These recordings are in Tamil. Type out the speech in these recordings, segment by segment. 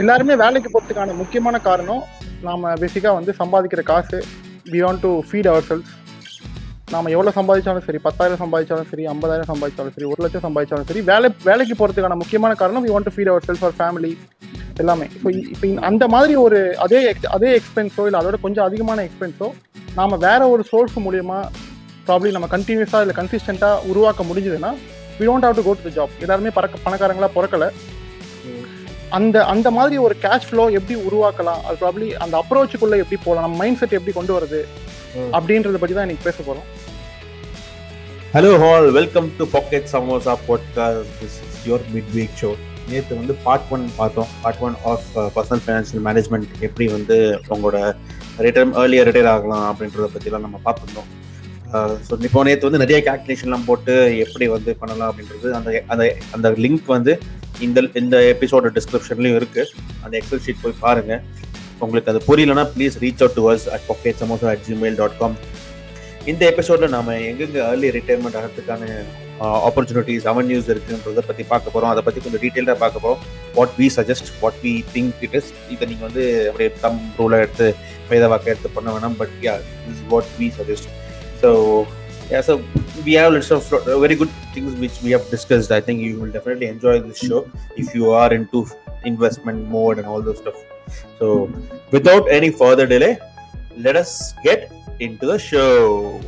எல்லாருமே வேலைக்கு போகிறதுக்கான முக்கியமான காரணம் நாம் பேசிக்காக வந்து சம்பாதிக்கிற காசு we want to feed ourselves நாம் எவ்வளோ சம்பாதிச்சாலும் சரி பத்தாயிரம் சம்பாதிச்சாலும் சரி ஐம்பதாயிரம் சம்பாதிச்சாலும் சரி ஒரு லட்சம் சம்பாதிச்சாலும் சரி வேலை வேலைக்கு போகிறதுக்கான முக்கியமான காரணம் we want to feed ourselves for family எல்லாமே இப்போ இப்போ அந்த மாதிரி ஒரு அதே எக்ஸ் அதே எக்ஸ்பென்ஸோ இல்லை அதோட கொஞ்சம் அதிகமான எக்ஸ்பென்ஸோ நாம் வேற ஒரு சோர்ஸ் மூலியமாக ப்ராப்ளி நம்ம கண்டினியூஸாக இல்லை கன்சிஸ்டண்ட்டாக உருவாக்க முடிஞ்சதுன்னா we don't have to go to job எல்லாருமே பறக்க பணக்காரங்களாக பிறக்கல. அந்த அந்த மாதிரி ஒரு கேஷ் ஃப்ளோ எப்படி உருவாக்கலாம்? அது ப்ராப்ளி அந்த அப்ரோச்சுக்குள்ள எப்படி போகலாம் நம்ம மைண்ட் செட் எப்படி கொண்டு வருது. அப்படின்றத பற்றி தான் இன்னைக்கு பேச போகிறோம் hello all welcome to pocket samosa podcast this is your midweek show நேற்று வந்து பார்ட் ஒன் பார்த்தோம். Part one of personal financial management எப்படி வந்து உங்களோட ரிட்டர்ன் ஏர்லியர் ரிட்டையர் ஆகலாம் அப்படின்றத பற்றிலாம் நம்ம பார்த்துருந்தோம். ஸோ இப்போ நேற்று வந்து நிறைய calculationலாம் போட்டு எப்படி வந்து பண்ணலாம் அப்படின்றது அந்த அந்த அந்த லிங்க் வந்து இந்த இந்த எபிசோட டிஸ்கிரிப்ஷன்லையும் இருக்குது அந்த எக்ஸல் ஷீட் போய் பாருங்கள் உங்களுக்கு அது புரியலன்னா please reach out to us at pocket samosa at Gmail dot com இந்த எபிசோட்ல நாம எங்கெங்க ஏர்லி ரிட்டையர்மெண்ட் ஆகிறதுக்கான ஆப்பர்ச்சுனிட்டிஸ் அவென்யூஸ் இருக்குன்றதை பற்றி பார்க்க போகிறோம் அதை பற்றி கொஞ்சம் டீட்டெயிலாக பார்க்க போகிறோம் what we suggest what we think it is இதை நீங்கள் வந்து அப்படியே தம் ரூலாக எடுத்து வேத வாக்கை எடுத்து பண்ண வேணாம். But yeah is what we suggest so yeah so we have lots of uh, very good things which we have discussed i think you will definitely enjoy this show if you are into investment mode and all those stuff so without any further delay let us get into the show.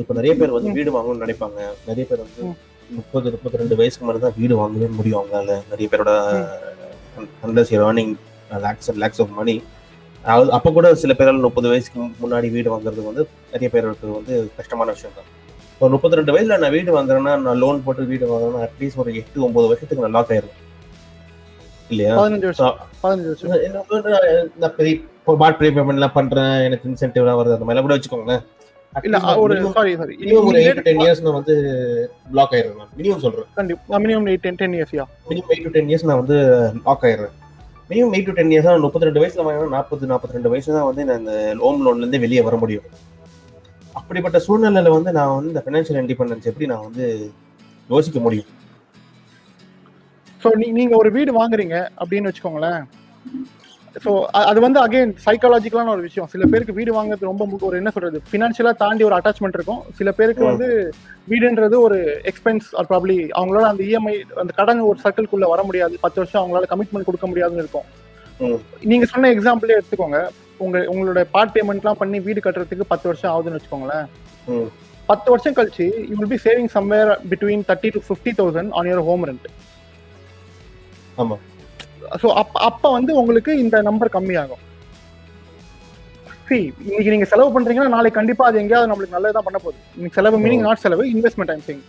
இப்போ நிறைய பேர் வந்து வீடு வாங்கணும்னு நினைப்பாங்க நிறைய பேர் வந்து ம். முப்பது முப்பத்தி ரெண்டு வயசுக்கு மேலே தான் வீடு வாங்கவே முடியும் அவங்களால நிறைய பேரோட அண்டர்ஸ் earning lakhs and lakhs of money அதாவது அப்போ கூட சில பேரால் முப்பது வயசுக்கு முன்னாடி வீடு வாங்குறது வந்து நிறைய பேருக்கு வந்து கஷ்டமான விஷயம் தான் இப்போ முப்பத்தி ரெண்டு வயசுல நான் வீடு வாங்குறேன்னா நான் லோன் போட்டு வீடு வாங்குறேன்னா அட்லீஸ்ட் ஒரு எட்டு ஒன்பது வருஷத்துக்கு நான் லாக் ஆயிரும் இல்லையா? பதினஞ்சு நான் பெரிய பார்ட் ப்ரீ பேமெண்ட்லாம் பண்றேன் எனக்கு இன்சென்டிவ்லாம் வருது அந்த மாதிரிலாம் கூட வச்சுக்கோங்களேன். இல்ல ஒரு சாரி சாரி மினிமம் ஒரு இயர்ஸ் நான் வந்து பிளாக் ஆயிடுறேன் மினிமம் சொல்றேன். கண்டிப்பா. Minimum eight ten ten இயர்ஸ்யா minimum eight to ten years நான் வந்து lock ஆயிடுறேன் minimum eight to ten years தான் முப்பத்தி ரெண்டு வயசுல வாங்கினா நாற்பது நாற்பத்தி ரெண்டு வயசு தான் வந்து நான் இந்த ஹோம் லோன்லேருந்து வெளியே வர முடியும். அப்படிப்பட்ட சூழ்நிலையில வந்து நான் வந்து இந்த ஃபினான்ஷியல் இண்டிபெண்டன்ஸ் எப்படி நான் வந்து யோசிக்க முடியும்? ஸோ நீ நீங்க ஒரு வீடு வாங்குறீங்க அப்படின்னு வச்சுக்கோங்களேன். ஸோ அது வந்து அகைன் சைக்காலஜிக்கலான ஒரு விஷயம் சில பேருக்கு வீடு வாங்குறது ரொம்ப ஒரு என்ன சொல்றது ஃபினான்ஷியலா தாண்டி ஒரு அட்டாச்மெண்ட் இருக்கும் சில பேருக்கு. வந்து வீடுன்றது ஒரு எக்ஸ்பென்ஸ் ஆர் ப்ராப்ளி அவங்களால அந்த இஎம்ஐ அந்த கடன் ஒரு சர்க்கிள்குள்ள வர முடியாது பத்து வருஷம் அவங்களால கமிட்மெண்ட் கொடுக்க முடியாதுன்னு இருக்கும். நீங்க சொன்ன எக்ஸாம்பிளே எடுத்துக்கோங்க உங்க உங்களோட பார்ட் பேமெண்ட்லாம் பண்ணி வீடு கட்டுறதுக்கு பத்து வருஷம் ஆகுதுன்னு வச்சுக்கோங்களேன். பத்து வருஷம் கழிச்சு you will be saving somewhere between thirty to fifty thousand on your home rent ஆமா. ஸோ அப்ப அப்ப வந்து உங்களுக்கு இந்த நம்பர் கம்மியாகும். See, இன்னைக்கு நீங்க செலவு பண்றீங்கன்னா நாளைக்கு கண்டிப்பா அது எங்கேயாவது நம்மளுக்கு நல்லதான் பண்ண போகுது. இன்னைக்கு செலவு மீனிங் நாட் செலவு இன்வெஸ்ட்மெண்ட் ஐம் சிங்.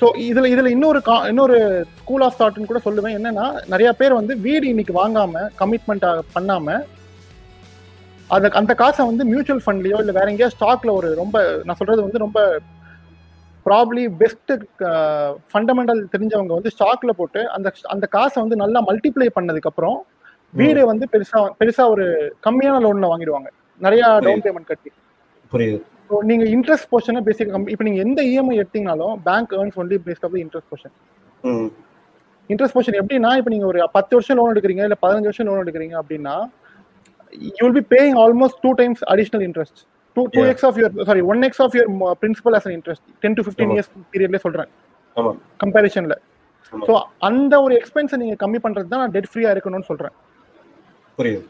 ஸோ இதுல இதுல இன்னொரு கா- இன்னொரு ஸ்கூல் ஆஃப் தாட்னு கூட சொல்லுவேன். என்னன்னா நிறைய பேர் வந்து வீடு இன்னைக்கு வாங்காம கமிட்மெண்ட் பண்ணாம அந்த அந்த காசை வந்து மியூச்சுவல் ஃபண்ட்லயோ இல்ல வேற எங்கேயோ ஸ்டாக்ல ஒரு ரொம்ப நான் சொல்றது வந்து ரொம்ப ப்ராப்ளி பெஸ்ட் ஃபண்டமெண்டல் தெரிஞ்சவங்க வந்து ஸ்டாக்ல போட்டு அந்த அந்த காசை வந்து நல்லா மல்டிப்ளை பண்ணதுக்கு அப்புறம் வீடு வந்து பெருசா பெருசா ஒரு கம்மியான லோன்ல வாங்கிடுவாங்க. நிறைய டவுன் பேமெண்ட் கட்டி. புரியுது. ஸோ நீங்க இன்ட்ரெஸ்ட் போர்ஷனை பேசிக் இப்போ நீங்க எந்த EMI எடுத்தீங்கனாலும் bank earns only based of interest portion. Interest portion எப்படின்னா இப்போ நீங்க ஒரு பத்து வருஷம் லோன் எடுக்கிறீங்க இல்ல பதினஞ்சு வருஷம் லோன் எடுக்கிறீங்க அப்படின்னா you will be paying almost two times additional interest two two. X of your sorry one X of your principal as interest ten to fifteen. Years பீரியட்ல சொல்றேன் ஆமா. கம்பேரிஷன்ல. ஸோ அந்த ஒரு எக்ஸ்பென்ஸை நீங்க கம்மி பண்றது தான் நான் டெட் ஃப்ரீயா இருக்கணும்னு சொல்றேன் புரியுது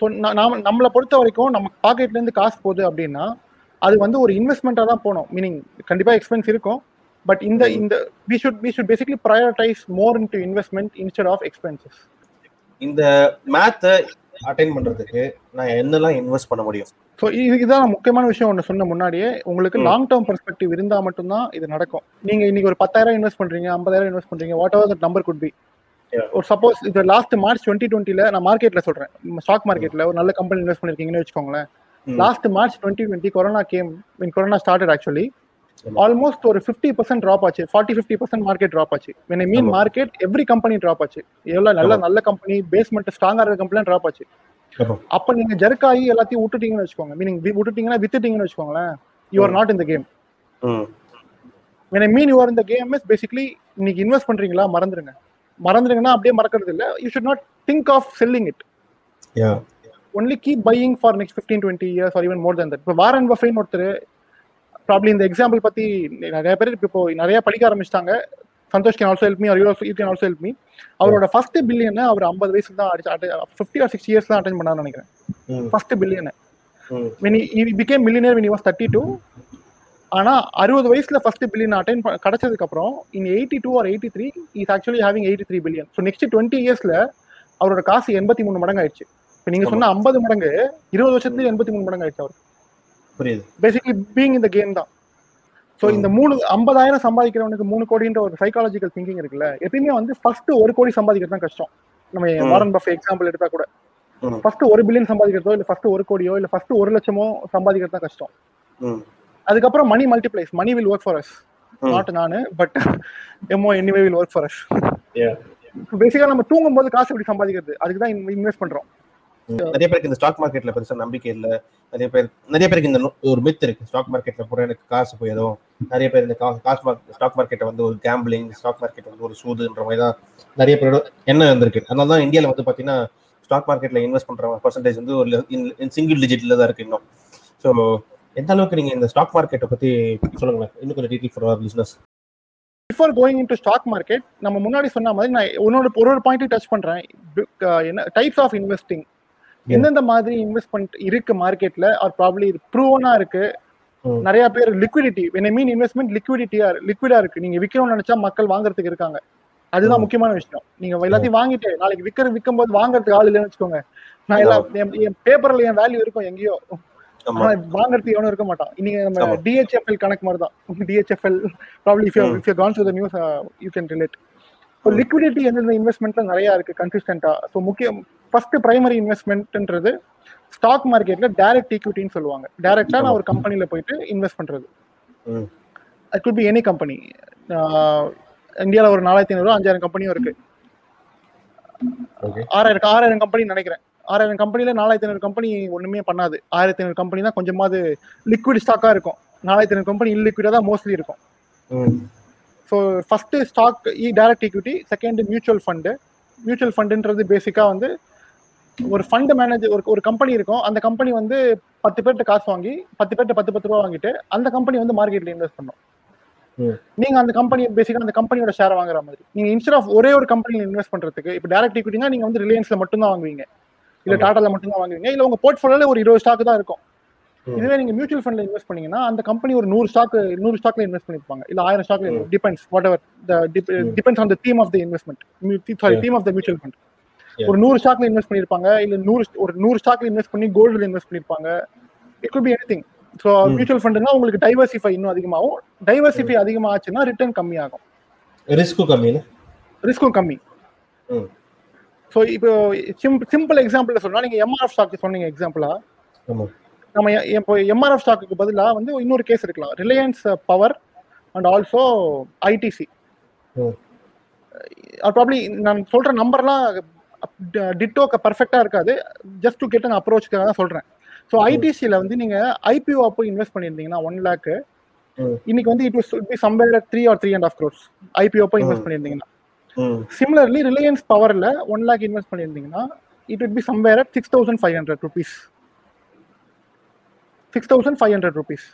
ஸோ நாம நம்மளை பொறுத்த வரைக்கும் நம்ம பாக்கெட்ல இருந்து காசு போகுது அப்படின்னா அது வந்து ஒரு இன்வெஸ்ட்மெண்ட்டாக தான் போகணும் மீனிங் கண்டிப்பா எக்ஸ்பென்ஸ் இருக்கும் பட் இந்த. இந்த we should we should basically prioritize more into investment instead of expenses இந்த மேத்தை அட்டைன் பண்றதுக்கு நான் என்னெல்லாம் இன்வெஸ்ட் பண்ண முடியும் ஸோ இது இதுதான் முக்கியமான விஷயம் ஒன்று சொன்ன முன்னாடியே உங்களுக்கு. லாங் டேர்ம் பெர்ஸ்பெக்டிவ் இருந்தால் மட்டும்தான் இது நடக்கும் நீங்க இன்னைக்கு ஒரு பத்தாயிரம் இன்வெஸ்ட் பண்றீங்க ஐம்பதாயிரம் இன்வெஸ்ட் பண்றீங்க whatever that number could be. ஒரு சப்போஸ் இது லாஸ்ட் மார்ச் டுவெண்ட்டி டுவெண்ட்டில நான் மார்க்கெட்ல சொல்றேன் ஸ்டாக் மார்க்கெட்ல ஒரு நல்ல கம்பெனி இன்வெஸ்ட் பண்ணிருக்கீங்கன்னு வச்சுக்கோங்களேன். Last March twenty twenty corona came mean corona started actually. Almost ஒரு ஃபிஃப்டி பர்சன்ட் ட்ராப் ஆச்சு. Forty fifty percent market drop ஆச்சு. When I மீன் ஆமா. மார்க்கெட் எவ்ரி கம்பெனி ட்ராப் ஆச்சு. எவ்வளவு நல்ல. நல்ல கம்பெனி பேஸ்மெண்ட் ஸ்ட்ராங்கா இருக்க கம்பெனி ட்ராப் ஆச்சு. அப்ப நீங்க ஜெர்க் ஆகி எல்லாத்தையும் விட்டுட்டீங்கன்னு வச்சுக்கோங்க. மீனிங் விட்டுட்டீங்கன்னா வித்துட்டீங்கன்னு வச்சுக்கோங்களேன். You are not in the game hmm when I mean you are in the game is basically இன்னைக்கு இன்வெஸ்ட் பண்றீங்களா? மறந்துடுங்க மறந்துடுங்கன்னா அப்படியே மறக்கிறது இல்ல. You should not think of selling it yeah only keep buying for next fifteen twenty years or even more than that இப்போ வாரன் பஃபைன் ஒருத்தர் ப்ராப்ளி இந்த எக்ஸாம்பிள் பத்தி நிறைய பேர் இப்போ நிறைய படிக்க ஆரம்பிச்சிட்டாங்க. Santhosh can also help me or you can also help me அவரோட ஃபர்ஸ்ட் பில்லியனை அவர் ஐம்பது வயசுல தான் அடிச்சு ஃபிஃப்டி ஆர் சிக்ஸ்டி இயர்ஸ் தான் அட்டன் பண்ணான்னு நினைக்கிறேன். ஃபர்ஸ்ட் பில்லியனை ம். When he, he became millionaire when he was 32 ஆனா அறுபது வயசுல ஃபர்ஸ்ட் பில்லியன் அட்டைன் கிடைச்சதுக்கு அப்புறம் in eighty two or eighty three is actually having eighty three billion so next twenty இயர்ஸ்ல அவரோட காசு எண்பத்தி மூணு மடங்கு ஆயிடுச்சு. இப்போ நீங்க சொன்ன ஐம்பது மடங்கு இருபது வருஷத்துல எண்பத்தி மூணு மடங்கு ஆயிடுச்சு அவர் புரியுது. பேசிக்கலி பீங் இந்த கேம் தான். ஸோ இந்த மூணு ஐம்பதாயிரம் சம்பாதிக்கிறவனுக்கு மூணு கோடின்ற ஒரு சைக்காலஜிக்கல் திங்கிங் இருக்குல்ல எப்பயுமே வந்து ஃபர்ஸ்ட் ஒரு கோடி சம்பாதிக்கிறது தான் கஷ்டம். நம்ம. வாரன் பஃபே எக்ஸாம்பிள் எடுத்தா கூட. ஃபர்ஸ்ட் ஒரு பில்லியன் சம்பாதிக்கிறதோ இல்ல ஃபர்ஸ்ட் ஒரு கோடியோ இல்ல ஃபர்ஸ்ட் ஒரு லட்சமோ சம்பாதிக்கிறது தான் கஷ்டம். அதுக்கப்புறம் money multiplies money will work for us. Not நானு but MO anyway will work for us basically நம்ம தூங்கும் போது காசு எப்படி சம்பாதிக்கிறது? அதுக்கு தான் இன்வெஸ்ட் பண்றோம். நிறைய பேருக்கு இந்த ஸ்டாக் மார்க்கெட்ல பெருசா நம்பிக்கை இல்ல. நிறைய பேர் நிறைய பேருக்கு இந்த ஒரு மித் இருக்கு. ஸ்டாக் மார்க்கெட்ல போற எனக்கு காசு போயிடும். நிறைய பேர் இந்த காசு மார்க் ஸ்டாக் மார்க்கெட்டை வந்து ஒரு கேம்பிளிங் ஸ்டாக் மார்க்கெட் வந்து ஒரு சூதுன்ற மாதிரி தான் நிறைய பேரோட எண்ணம் இருந்திருக்கு. அதனால தான் இந்தியாவில் வந்து பாத்தீங்கன்னா ஸ்டாக் மார்க்கெட்ல இன்வெஸ்ட் பண்ற பர்சன்டேஜ் வந்து ஒரு சிங்கிள் டிஜிட்ல தான் இருக்கு இன்னும். ஸோ எந்த அளவுக்கு நீங்க இந்த ஸ்டாக் மார்க்கெட்டை பத்தி சொல்லுங்களேன். இன்னும் கொஞ்சம் detail for business before going into stock market நம்ம முன்னாடி சொன்ன மாதிரி நான் உன்னோட ஒரு ஒரு பாயிண்ட் டச் பண்றேன். என்ன டைப்ஸ் ஆஃப் இன்வெஸ்டிங் எந்தெந்த மாதிரி இன்வெஸ்ட்மெண்ட் இருக்கு மார்க்கெட்ல ஆர் ப்ராப்ளி ப்ரூவனா இருக்கு. நிறைய பேர் லிக்விடிட்டி வென் மீன் இன்வெஸ்ட்மெண்ட் லிக்விடிட்டியா லிக்விடா இருக்கு. நீங்க விற்கணும்னு நினைச்சா மக்கள் வாங்குறதுக்கு இருக்காங்க. அதுதான். முக்கியமான விஷயம். நீங்க எல்லாத்தையும் வாங்கிட்டு நாளைக்கு விற்கிற விற்கும் போது வாங்குறதுக்கு ஆள் இல்லைன்னு வச்சுக்கோங்க. நான் எல்லாம் என்- பேப்பர்ல என் வேல்யூ இருக்கும் எங்கேயோ. வாங்குறதுக்கு எவனும் இருக்க மாட்டான். இன்னைக்கு நம்ம. டிஹெச்எஃப்எல் கணக்கு மாதிரி தான் DHFL probably if you hmm. If you can to the news you can relate so liquidity எந்தெந்த இன்வெஸ்ட்மெண்ட்ல நிறைய இருக்கு கன்சிஸ்டன்டா ஸோ முக்கியம் ஃபர்ஸ்ட் பிரைமரி இன்வெஸ்ட்மெண்ட்ன்றது ஸ்டாக் மார்க்கெட்ல டைரக்ட் ஈக்விட்டின்னு சொல்லுவாங்க. டைரக்டா நான் ஒரு கம்பெனில போயிட்டு இன்வெஸ்ட் பண்றது. அது குட் பி எனி கம்பெனி இந்தியாவில் ஒரு நாலாயிரத்தி ஐநூறு அஞ்சாயிரம் கம்பெனியும் இருக்கு. ஆறாயிரம் ஆறாயிரம் கம்பெனி நினைக்கிறேன். ஆறாயிரம் கம்பெனில நாலாயிரத்தி ஐநூறு கம்பெனி ஒண்ணுமே பண்ணாது. ஆயிரத்தி ஐநூறு கம்பெனி தான் கொஞ்சமாவது லிக்விட் ஸ்டாக்கா இருக்கும். நாலாயிரத்தி ஐநூறு கம்பெனி இல்லிக்விடா தான் மோஸ்ட்லி இருக்கும். ஸோ ஃபர்ஸ்ட் ஸ்டாக் இ direct equity second mutual fund mutual ஃபண்டுன்றது basically வந்து ஒரு ஃபண்ட் மேனேஜர் ஒரு ஒரு கம்பெனி இருக்கும் அந்த கம்பெனி வந்து பத்து பேர்கிட்ட காசு வாங்கி பத்து பேர்கிட்ட பத்து பத்து ரூபா வாங்கிட்டு அந்த கம்பெனி வந்து மார்க்கெட்ல இன்வெஸ்ட் பண்ணும். நீங்க அந்த கம்பெனி பேசிக்கா அந்த கம்பெனியோட ஷேர் வாங்குற மாதிரி நீங்க இன்ஸ்டெட் ஆஃப் ஒரே ஒரு கம்பெனில இன்வெஸ்ட் பண்றதுக்கு இப்போ டைரக்ட் ஈக்விட்டினா நீங்க வந்து ரிலையன்ஸ்ல மட்டும் தான் வாங்குவீங்க இல்ல ஆமா. டாடால மட்டும் தான் வாங்குவீங்க இல்ல உங்க போர்ட்ஃபோலியோல ஒரு இருபது ஸ்டாக் தான் இருக்கும். இதுவே நீங்க மியூச்சுவல் ஃபண்ட்ல இன்வெஸ்ட் பண்ணீங்கன்னா அந்த கம்பெனி ஒரு நூறு ஸ்டாக் நூறு ஸ்டாக்ல இன்வெஸ்ட் பண்ணிருப்பாங்க இல்ல ஆயிரம் ஸ்டாக்ல. Depends whatever. Depends on the theme of the investment sorry. Theme of the mutual fund. ஒரு நூறு ஸ்டாக்ல இன்வெஸ்ட் பண்ணிருப்பாங்க இல்ல நூறு ஒரு நூறு ஸ்டாக்ல இன்வெஸ்ட் பண்ணி கோல்டுல இன்வெஸ்ட் பண்ணிருப்பாங்க it could be anything so. Mutual ஃபண்ட்னா உங்களுக்கு டைவர்சிஃபை இன்னும் அதிகமாகும். டைவர்சிஃபை அதிகமாச்சுன்னா ரிட்டர்ன் கம்மியாகும். ரிஸ்க்கும் கம்மி ரிஸ்க்கும் கம்மி. ஸோ இப்போ சிம்பிள் எக்ஸாம்பிள் சொன்னா நீங்க எம்ஆர்எஃப் ஸ்டாக் சொன்னீங்க எக்ஸாம்பிளா நம்ம இப்போ எம்ஆர்எஃப் ஸ்டாக்குக்கு பதிலா வந்து இன்னொரு கேஸ் இருக்கலாம். Reliance Power and also ITC. Probably நான் சொல்ற நம்பர்லாம் டிட்டோக்கு பர்ஃபெக்டா இருக்காது. ஜஸ்ட் டு கெட் அன் அப்ரோச்சுக்காக தான் சொல்றேன். ஸோ ஐடிசியில் வந்து நீங்க ஐபிஓ அப்போ இன்வெஸ்ட் பண்ணியிருந்தீங்கன்னா ஒன் லேக் ம். இன்னைக்கு வந்து it was be somewhere three or three and half crores IPO அப்போ இன்வெஸ்ட். பண்ணியிருந்தீங்கன்னா. சிமிலர்லி ரிலையன்ஸ் பவர்ல ஒன் லேக் இன்வெஸ்ட் பண்ணியிருந்தீங்கன்னா it would be somewhere at six thousand five hundred rupees six thousand five hundred rupees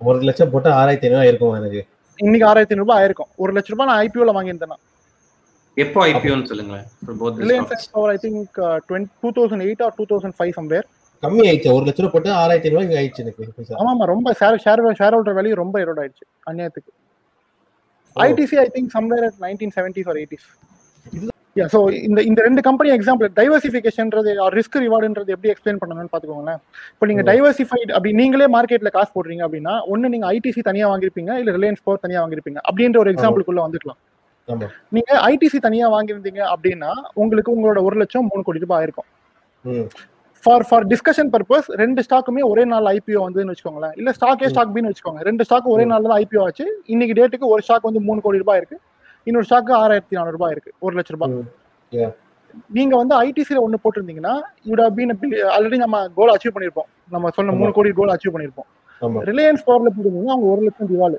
ஒரு லட்சம் போட்டு ஆறாயிரத்தி ஐநூறு இருக்கும் எனக்கு? இன்னைக்கு ஆறாயிரத்தி ஐநூறு ரூபாய் ஆயிருக்கும். ஒரு லட்ச ரூபாய் நான் ஐபிஓல வாங்கியிருந்தேன். எப்போ ஐபிஓன்னு சொல்லுங்களேன் for both the Reliance I think two thousand eight or two thousand five somewhere கம்மி ஆயிடுச்சு. ஒரு லட்ச ரூபா போட்டு ஆறாயிரத்தி ஐநூறு ஆயிடுச்சு எனக்கு. ஆமா ஆமா ரொம்ப share share share holder value ரொம்ப எரோட் ஆயிடுச்சு. அந்நியத்துக்கு ஓ. ITC I think somewhere at nineteen seventies or eighties yeah so இந்த இந்த ரெண்டு கம்பெனி எக்ஸாம்பிள் டைவர்சிஃபிகேஷன்ன்றது ரிஸ்க் ரிவார்டுன்றது எப்படி எக்ஸ்பிளைன் பண்ணணும்னு பார்த்துக்கோங்களேன். இப்போ நீங்க ம். டைவர்சிஃபைட் அப்படி நீங்களே மார்க்கெட்ல காசு போடுறீங்க அப்படின்னா ஒன்னு நீங்க ஐடிசி தனியா வாங்கிருப்பீங்க இல்ல ரிலையன்ஸ் பவர் தனியா வாங்கிருப்பீங்க அப்படின்ற ஒரு எக்ஸாம்பிளுக்குள்ள வந்துக்கலாம். நீங்க ஐடிசி தனியா வாங்கியிருந்தீங்க அப்படின்னா உங்களுக்கு உங்களோட ஒரு லட்சம் மூணு கோடி ரூபாய் ஆயிருக்கும். ஃபார் ஃபார் டிஸ்கஷன் பர்பஸ் ரெண்டு ஸ்டாக்குமே ஒரே நாள் ஐபிஓ வந்துன்னு வச்சுக்கோங்களேன். இல்ல ஸ்டாக் ஏ ம். ஸ்டாக் பின்னு வச்சுக்கோங்க. ரெண்டு ஸ்டாக் ஒரே. நாள் தான் ஐபிஓ ஆச்சு. இன்னைக்கு டேட்டுக்கு ஒரு ஸ்டாக் வந்து மூணு கோடி ரூபாய் இருக்கு. இன்னொரு ஸ்டாக் ஆறாயிரத்தி நானூறு ரூபாய் இருக்கு. ஒரு லட்ச ரூபாய். நீங்க வந்து ஐடிசில ஒன்னு போட்டிருந்தீங்கன்னா யூட் பீன் ஆல்ரெடி நம்ம கோல் அச்சீவ் பண்ணிருப்போம். நம்ம சொன்ன மூணு. கோடி கோல் அச்சீவ் பண்ணிருப்போம். ரிலையன்ஸ் பவர்ல போடுவீங்க அவங்க ஒரு லட்சம் திவாலு.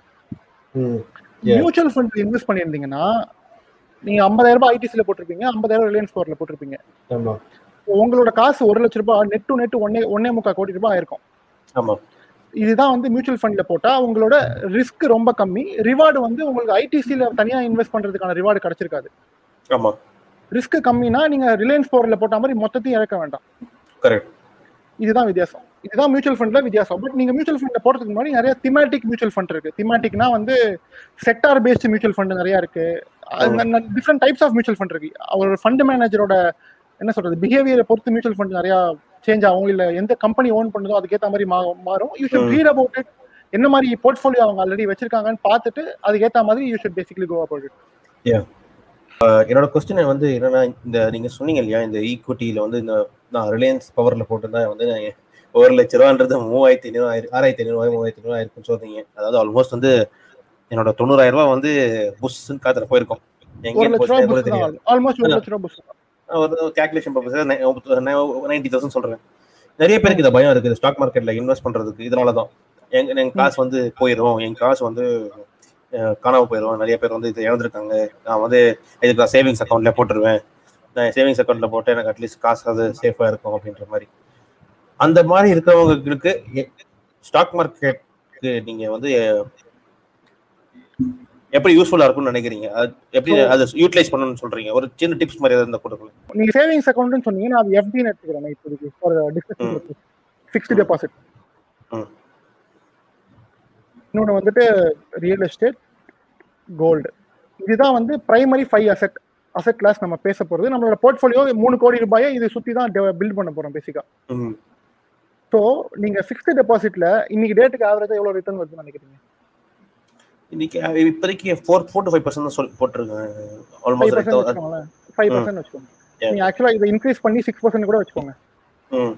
மியூச்சுவல் ஃபண்ட் இன்வெஸ்ட் பண்ணியிருந்தீங்கன்னா நீங்க ஐம்பதாயிரம் ரூபாய் ஐடிசில போட்டிருப்பீங்க ஐம்பதாயிரம் ரிலையன்ஸ் பவர்ல போட்டிருப்பீங்க. உங்களோட காசு ஒரு லட்ச ரூபாய் நெட் டு நெட் ஒன்னே ஒன்னே முக்கால் கோடி ரூபாய் ஆயிருக்கும். ஆமா. இதுதான் வந்து மியூச்சுவல் ஃபண்ட்ல போட்டா உங்களோட ரிஸ்க் ரொம்ப கம்மி. ரிவார்டு வந்து உங்களுக்கு ஐடிசில தனியா இன்வெஸ்ட் பண்றதுக்கான ரிவார்டு கிடைச்சிருக்காது. ஆமா. ரிஸ்க் கம்மினா நீங்க ரிலையன்ஸ் பவர்ல போட்ட மாதிரி மொத்தத்தையும் இறக்க வேண்டாம். கரெக்ட் இதுதான் வித்தியாசம். இதுதான் மியூச்சுவல் ஃபண்ட்ல வித்தியாசம். பட் நீங்க மியூச்சுவல் ஃபண்ட்ல போறதுக்கு முன்னாடி நிறைய திமேட்டிக் மியூச்சுவல் ஃபண்ட் இருக்கு. திமேட்டிக்னா வந்து செக்டார் பேஸ்ட் மியூச்சுவல் ஃபண்ட் நிறைய இருக்கு. Different types of mutual fund இருக்கு. அவர் ஃபண்ட் மேனேஜரோட என்ன சொல்றது பிஹேவியரை பொறுத்து மியூச்சுவல் ஃபண்ட் நிறைய சேஞ்ச் ஆகும். இல்ல எந்த கம்பெனி ஓன் பண்ணுதோ அதுக்கேத்த மாதிரி மாறும். You should. Read about it என்ன மாதிரி போர்ட்ஃபோலியோ அவங்க ஆல்ரெடி வச்சிருக்காங்கன்னு பார்த்துட்டு அதுக்கேத்த மாதிரி you should basically go about it என்னோட கொஸ்டின் வந்து என்னன்னா இந்த நீங்க சொன்னீங்க இல்லையா இந்த ஈக்விட்டியில வந்து இந்த நான் ரிலையன்ஸ் பவர்ல போட்டிருந்தா வந்து ஒரு லட்ச ரூபான்றது மூவாயிரத்தி ஐநூறு ஆறாயிரத்தி ஐநூறு மூவாயிரத்தி ஐநூறு இருக்குன்னு சொல்றீங்க. அதாவது ஆல்மோஸ்ட் வந்து என்னோட தொண்ணூறாயிரம் ரூபாய் வந்து புஷ்ன்னு காத்துல போயிருக்கும். எங்க ஒரு தான் ஒரு கேல்குலேஷன் பர்பஸ் நைன்டி தௌசண்ட் சொல்றேன். நிறைய பேருக்கு இந்த பயம் இருக்குது. ஸ்டாக் மார்க்கெட்ல இன்வெஸ்ட் பண்றதுக்கு. இதனாலதான். எங்க எங்க காசு வந்து போயிடும் என் காசு வந்து அஹ், காணாம போயிடும் நிறைய பேர் வந்து இது இழந்திருக்காங்க. நான் வந்து இதுக்கு நான் சேவிங்ஸ் அக்கௌண்ட்ல போட்டுருவேன். நான் சேவிங்ஸ் அக்கௌண்ட்ல போட்டு எனக்கு அட்லீஸ்ட் காசு அது சேஃபா இருக்கும் அப்படின்ற மாதிரி. அந்த மாதிரி இருக்கிறவங்களுக்கு ஸ்டாக் மார்க்கெட்டுக்கு நீங்க வந்து எப்படி யூஸ்ஃபுல்லா இருக்கும்னு நினைக்கிறீங்க? எப்படி அதை யூட்டிலைஸ் பண்ணணும்னு சொல்றீங்க? ஒரு சின்ன டிப்ஸ் மாதிரி இருந்தா கொடுக்கலாம் நீங்க சேவிங்ஸ் அக்கௌண்ட்னு சொன்னீங்க நான் அது எஃப்டின்னு எடுத்துக்கிறேன் இப்போதைக்கு டிஸ்கஷன். Fixed deposit. இன்னொன்று வந்துட்டு ரியல் எஸ்டேட் கோல்டு இதுதான் வந்து primary five asset asset class நம்ம பேச போறது. நம்மளோட போர்ட்ஃபோலியோ மூணு கோடி ரூபாயை இது சுத்தி தான் பில்ட் பண்ண போறோம் பேசிக்கா. ஸோ நீங்க ஃபிக்ஸ்டு டெபாசிட்ல இன்னைக்கு டேட்டுக்கு ஆவரேஜா எவ்வளவு ரிட்டர்ன் வருதுன்னு நினைக்கிறீங்க? இன்னைக்கு இப்போதைக்கு four four to five percent தான் சொல்லி போட்டிருக்கேன் ஆல்மோஸ்ட் ஃபைவ் பர்சன்ட் வச்சுக்கோங்க. நீங்க ஆக்சுவலா இதை இன்க்ரீஸ் பண்ணி சிக்ஸ் பர்சன்ட் கூட வச்சுக்கோங்க. ம்.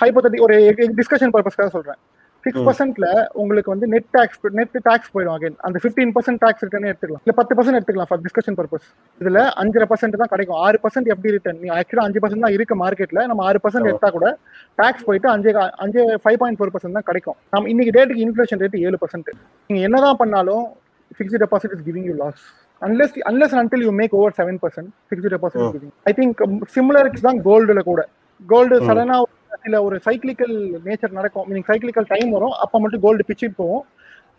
ஹைப்போதட்டிக் ஒரு டிஸ்கஷன் பர்பஸ்க்காக சொல்றேன். சிக்ஸ். பர்சன்ட்ல உங்களுக்கு வந்து நெட் டாக்ஸ் நெட் டாக்ஸ் போயிடும் அகைன் அந்த ஃபிஃப்டீன் பர்சன்ட் டாக்ஸ் ரிட்டர்னே எடுத்துக்கலாம். இல்ல பத்து பர்சன்ட் எடுத்துக்கலாம் ஃபார் டிஸ்கஷன் பர்பஸ் இதுல அஞ்சரை பர்சன்ட் தான் கிடைக்கும். ஆறு பர்சன்ட் எப்படி ரிட்டர்ன் நீ ஆக்சுவலா அஞ்சு பர்சன்ட் தான் இருக்கு மார்க்கெட்ல நம்ம ஆறு பர்சன்ட். எடுத்தா கூட டாக்ஸ் போயிட்டு அஞ்சு அஞ்சு ஃபைவ் பாயிண்ட் ஃபோர் பர்சன்ட் தான் கிடைக்கும். நம்ம இன்னைக்கு டேட்டுக்கு இன்ஃபிளேஷன் ரேட் ஏழு பர்சன்ட் நீங்க என்னதான் பண்ணாலும் fixed deposit is giving you loss you make over 7% fixed deposit is Mm. giving i think um, similar தான் கோல்டுல கூட. கோல்டு. சடனா சில ஒரு சைக்கிளிக்கல் நேச்சர் நடக்கும். மீனிங் சைக்கிளிக்கல் டைம் வரும். அப்ப மட்டும் கோல்டு பிச்சுட்டு போகும்